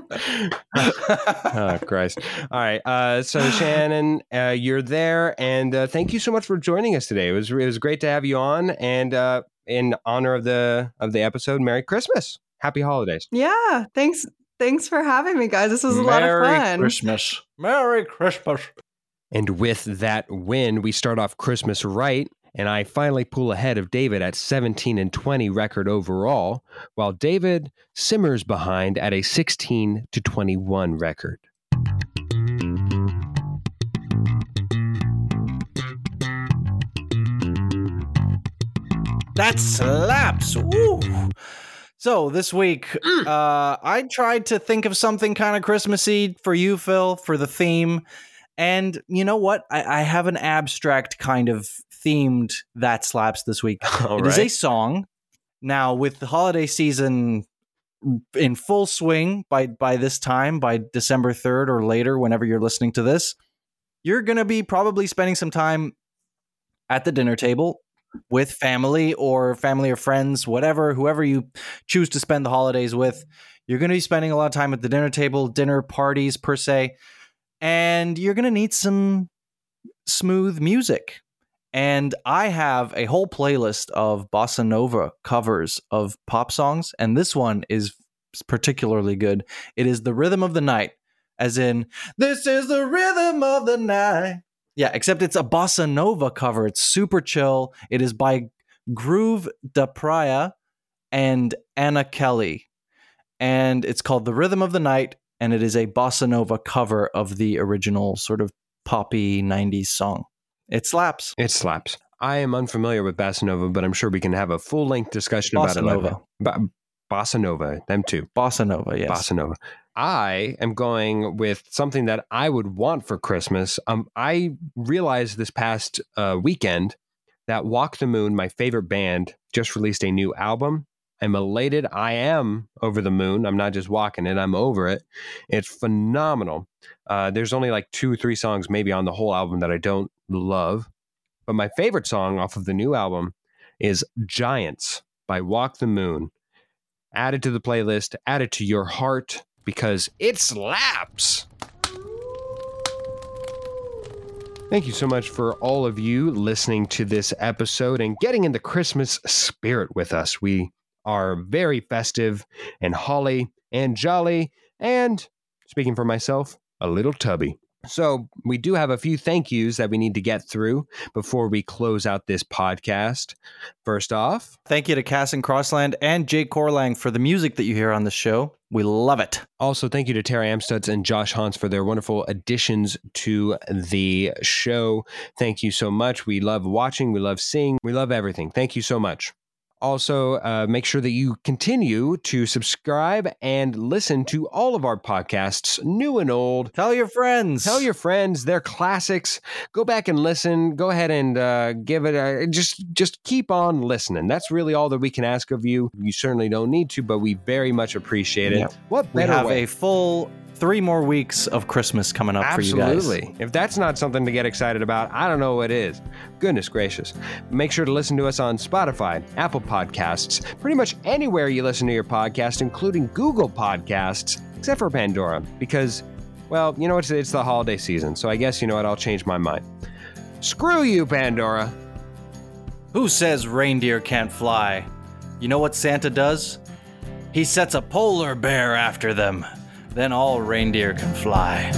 oh, Christ. All right. Uh, so, Shannon, uh, you're there. And uh, thank you so much for joining us today. It was, it was great to have you on. And uh, in honor of the of the episode, Merry Christmas. Happy holidays. yeah, thanks. Thanks for having me, guys. This was a lot of fun. Merry fun. Christmas. Merry Christmas. And with that win, we start off Christmas right. And I finally pull ahead of David at 17 and 20 record overall, while David simmers behind at a 16 to 21 record. That slaps. Ooh. So this week, Mm. uh, I tried to think of something kind of Christmassy for you, Phil, for the theme. And you know what? I, I have an abstract kind of themed that slaps this week. All It is a song. Now, with the holiday season in full swing by by this time, by December third or later, whenever you're listening to this, you're gonna be probably spending some time at the dinner table with family or family or friends, whatever, whoever you choose to spend the holidays with. You're gonna be spending a lot of time at the dinner table, dinner parties per se, and you're gonna need some smooth music. And I have a whole playlist of bossa nova covers of pop songs, and this one is particularly good. It is the rhythm of the night, as in, this is the rhythm of the night. Yeah, except it's a bossa nova cover. It's super chill. It is by Groove da Praia and Anna Kelly. And it's called The Rhythm of the Night, and it is a bossa nova cover of the original sort of poppy 90s song. It slaps. It slaps. I am unfamiliar with Bossa Nova, but I'm sure we can have a full length discussion about Bossa it. later. Nova. Ba- Bossa Nova, them too. Bossa Nova, yes. Bossa Nova. I am going with something that I would want for Christmas. Um, I realized this past uh, weekend that Walk the Moon, my favorite band, just released a new album. I'm elated. I am over the moon. I'm not just walking it, I'm over it. It's phenomenal. Uh, there's only like two or three songs, maybe on the whole album, that I don't love. But my favorite song off of the new album is Giants by Walk the Moon. Add it to the playlist, add it to your heart because it slaps. Thank you so much for all of you listening to this episode and getting in the Christmas spirit with us. We are very festive and holly and jolly and, speaking for myself, a little tubby. So, we do have a few thank yous that we need to get through before we close out this podcast. First off, Thank you to Cass and Crossland and Jake Corlang for the music that you hear on the show. We love it. Also, thank you to Terry Amstutz and Josh Hans for their wonderful additions to the show. Thank you so much. We love watching, we love seeing, we love everything. Thank you so much. Also, uh, make sure that you continue to subscribe and listen to all of our podcasts, new and old. Tell your friends. Tell your friends; they're classics. Go back and listen. Go ahead and uh, give it a just. Just keep on listening. That's really all that we can ask of you. You certainly don't need to, but we very much appreciate it. Yeah. What We have way? a full three more weeks of Christmas coming up for you guys. Absolutely. If that's not something to get excited about, I don't know what is. Goodness gracious. Make sure to listen to us on Spotify, Apple Podcasts, pretty much anywhere you listen to your podcast, including Google Podcasts, except for Pandora, because, well, you know, it's, it's the holiday season, so I guess, you know what, I'll change my mind. Screw you, Pandora. Who says reindeer can't fly? You know what Santa does? He sets a polar bear after them. Then all reindeer can fly.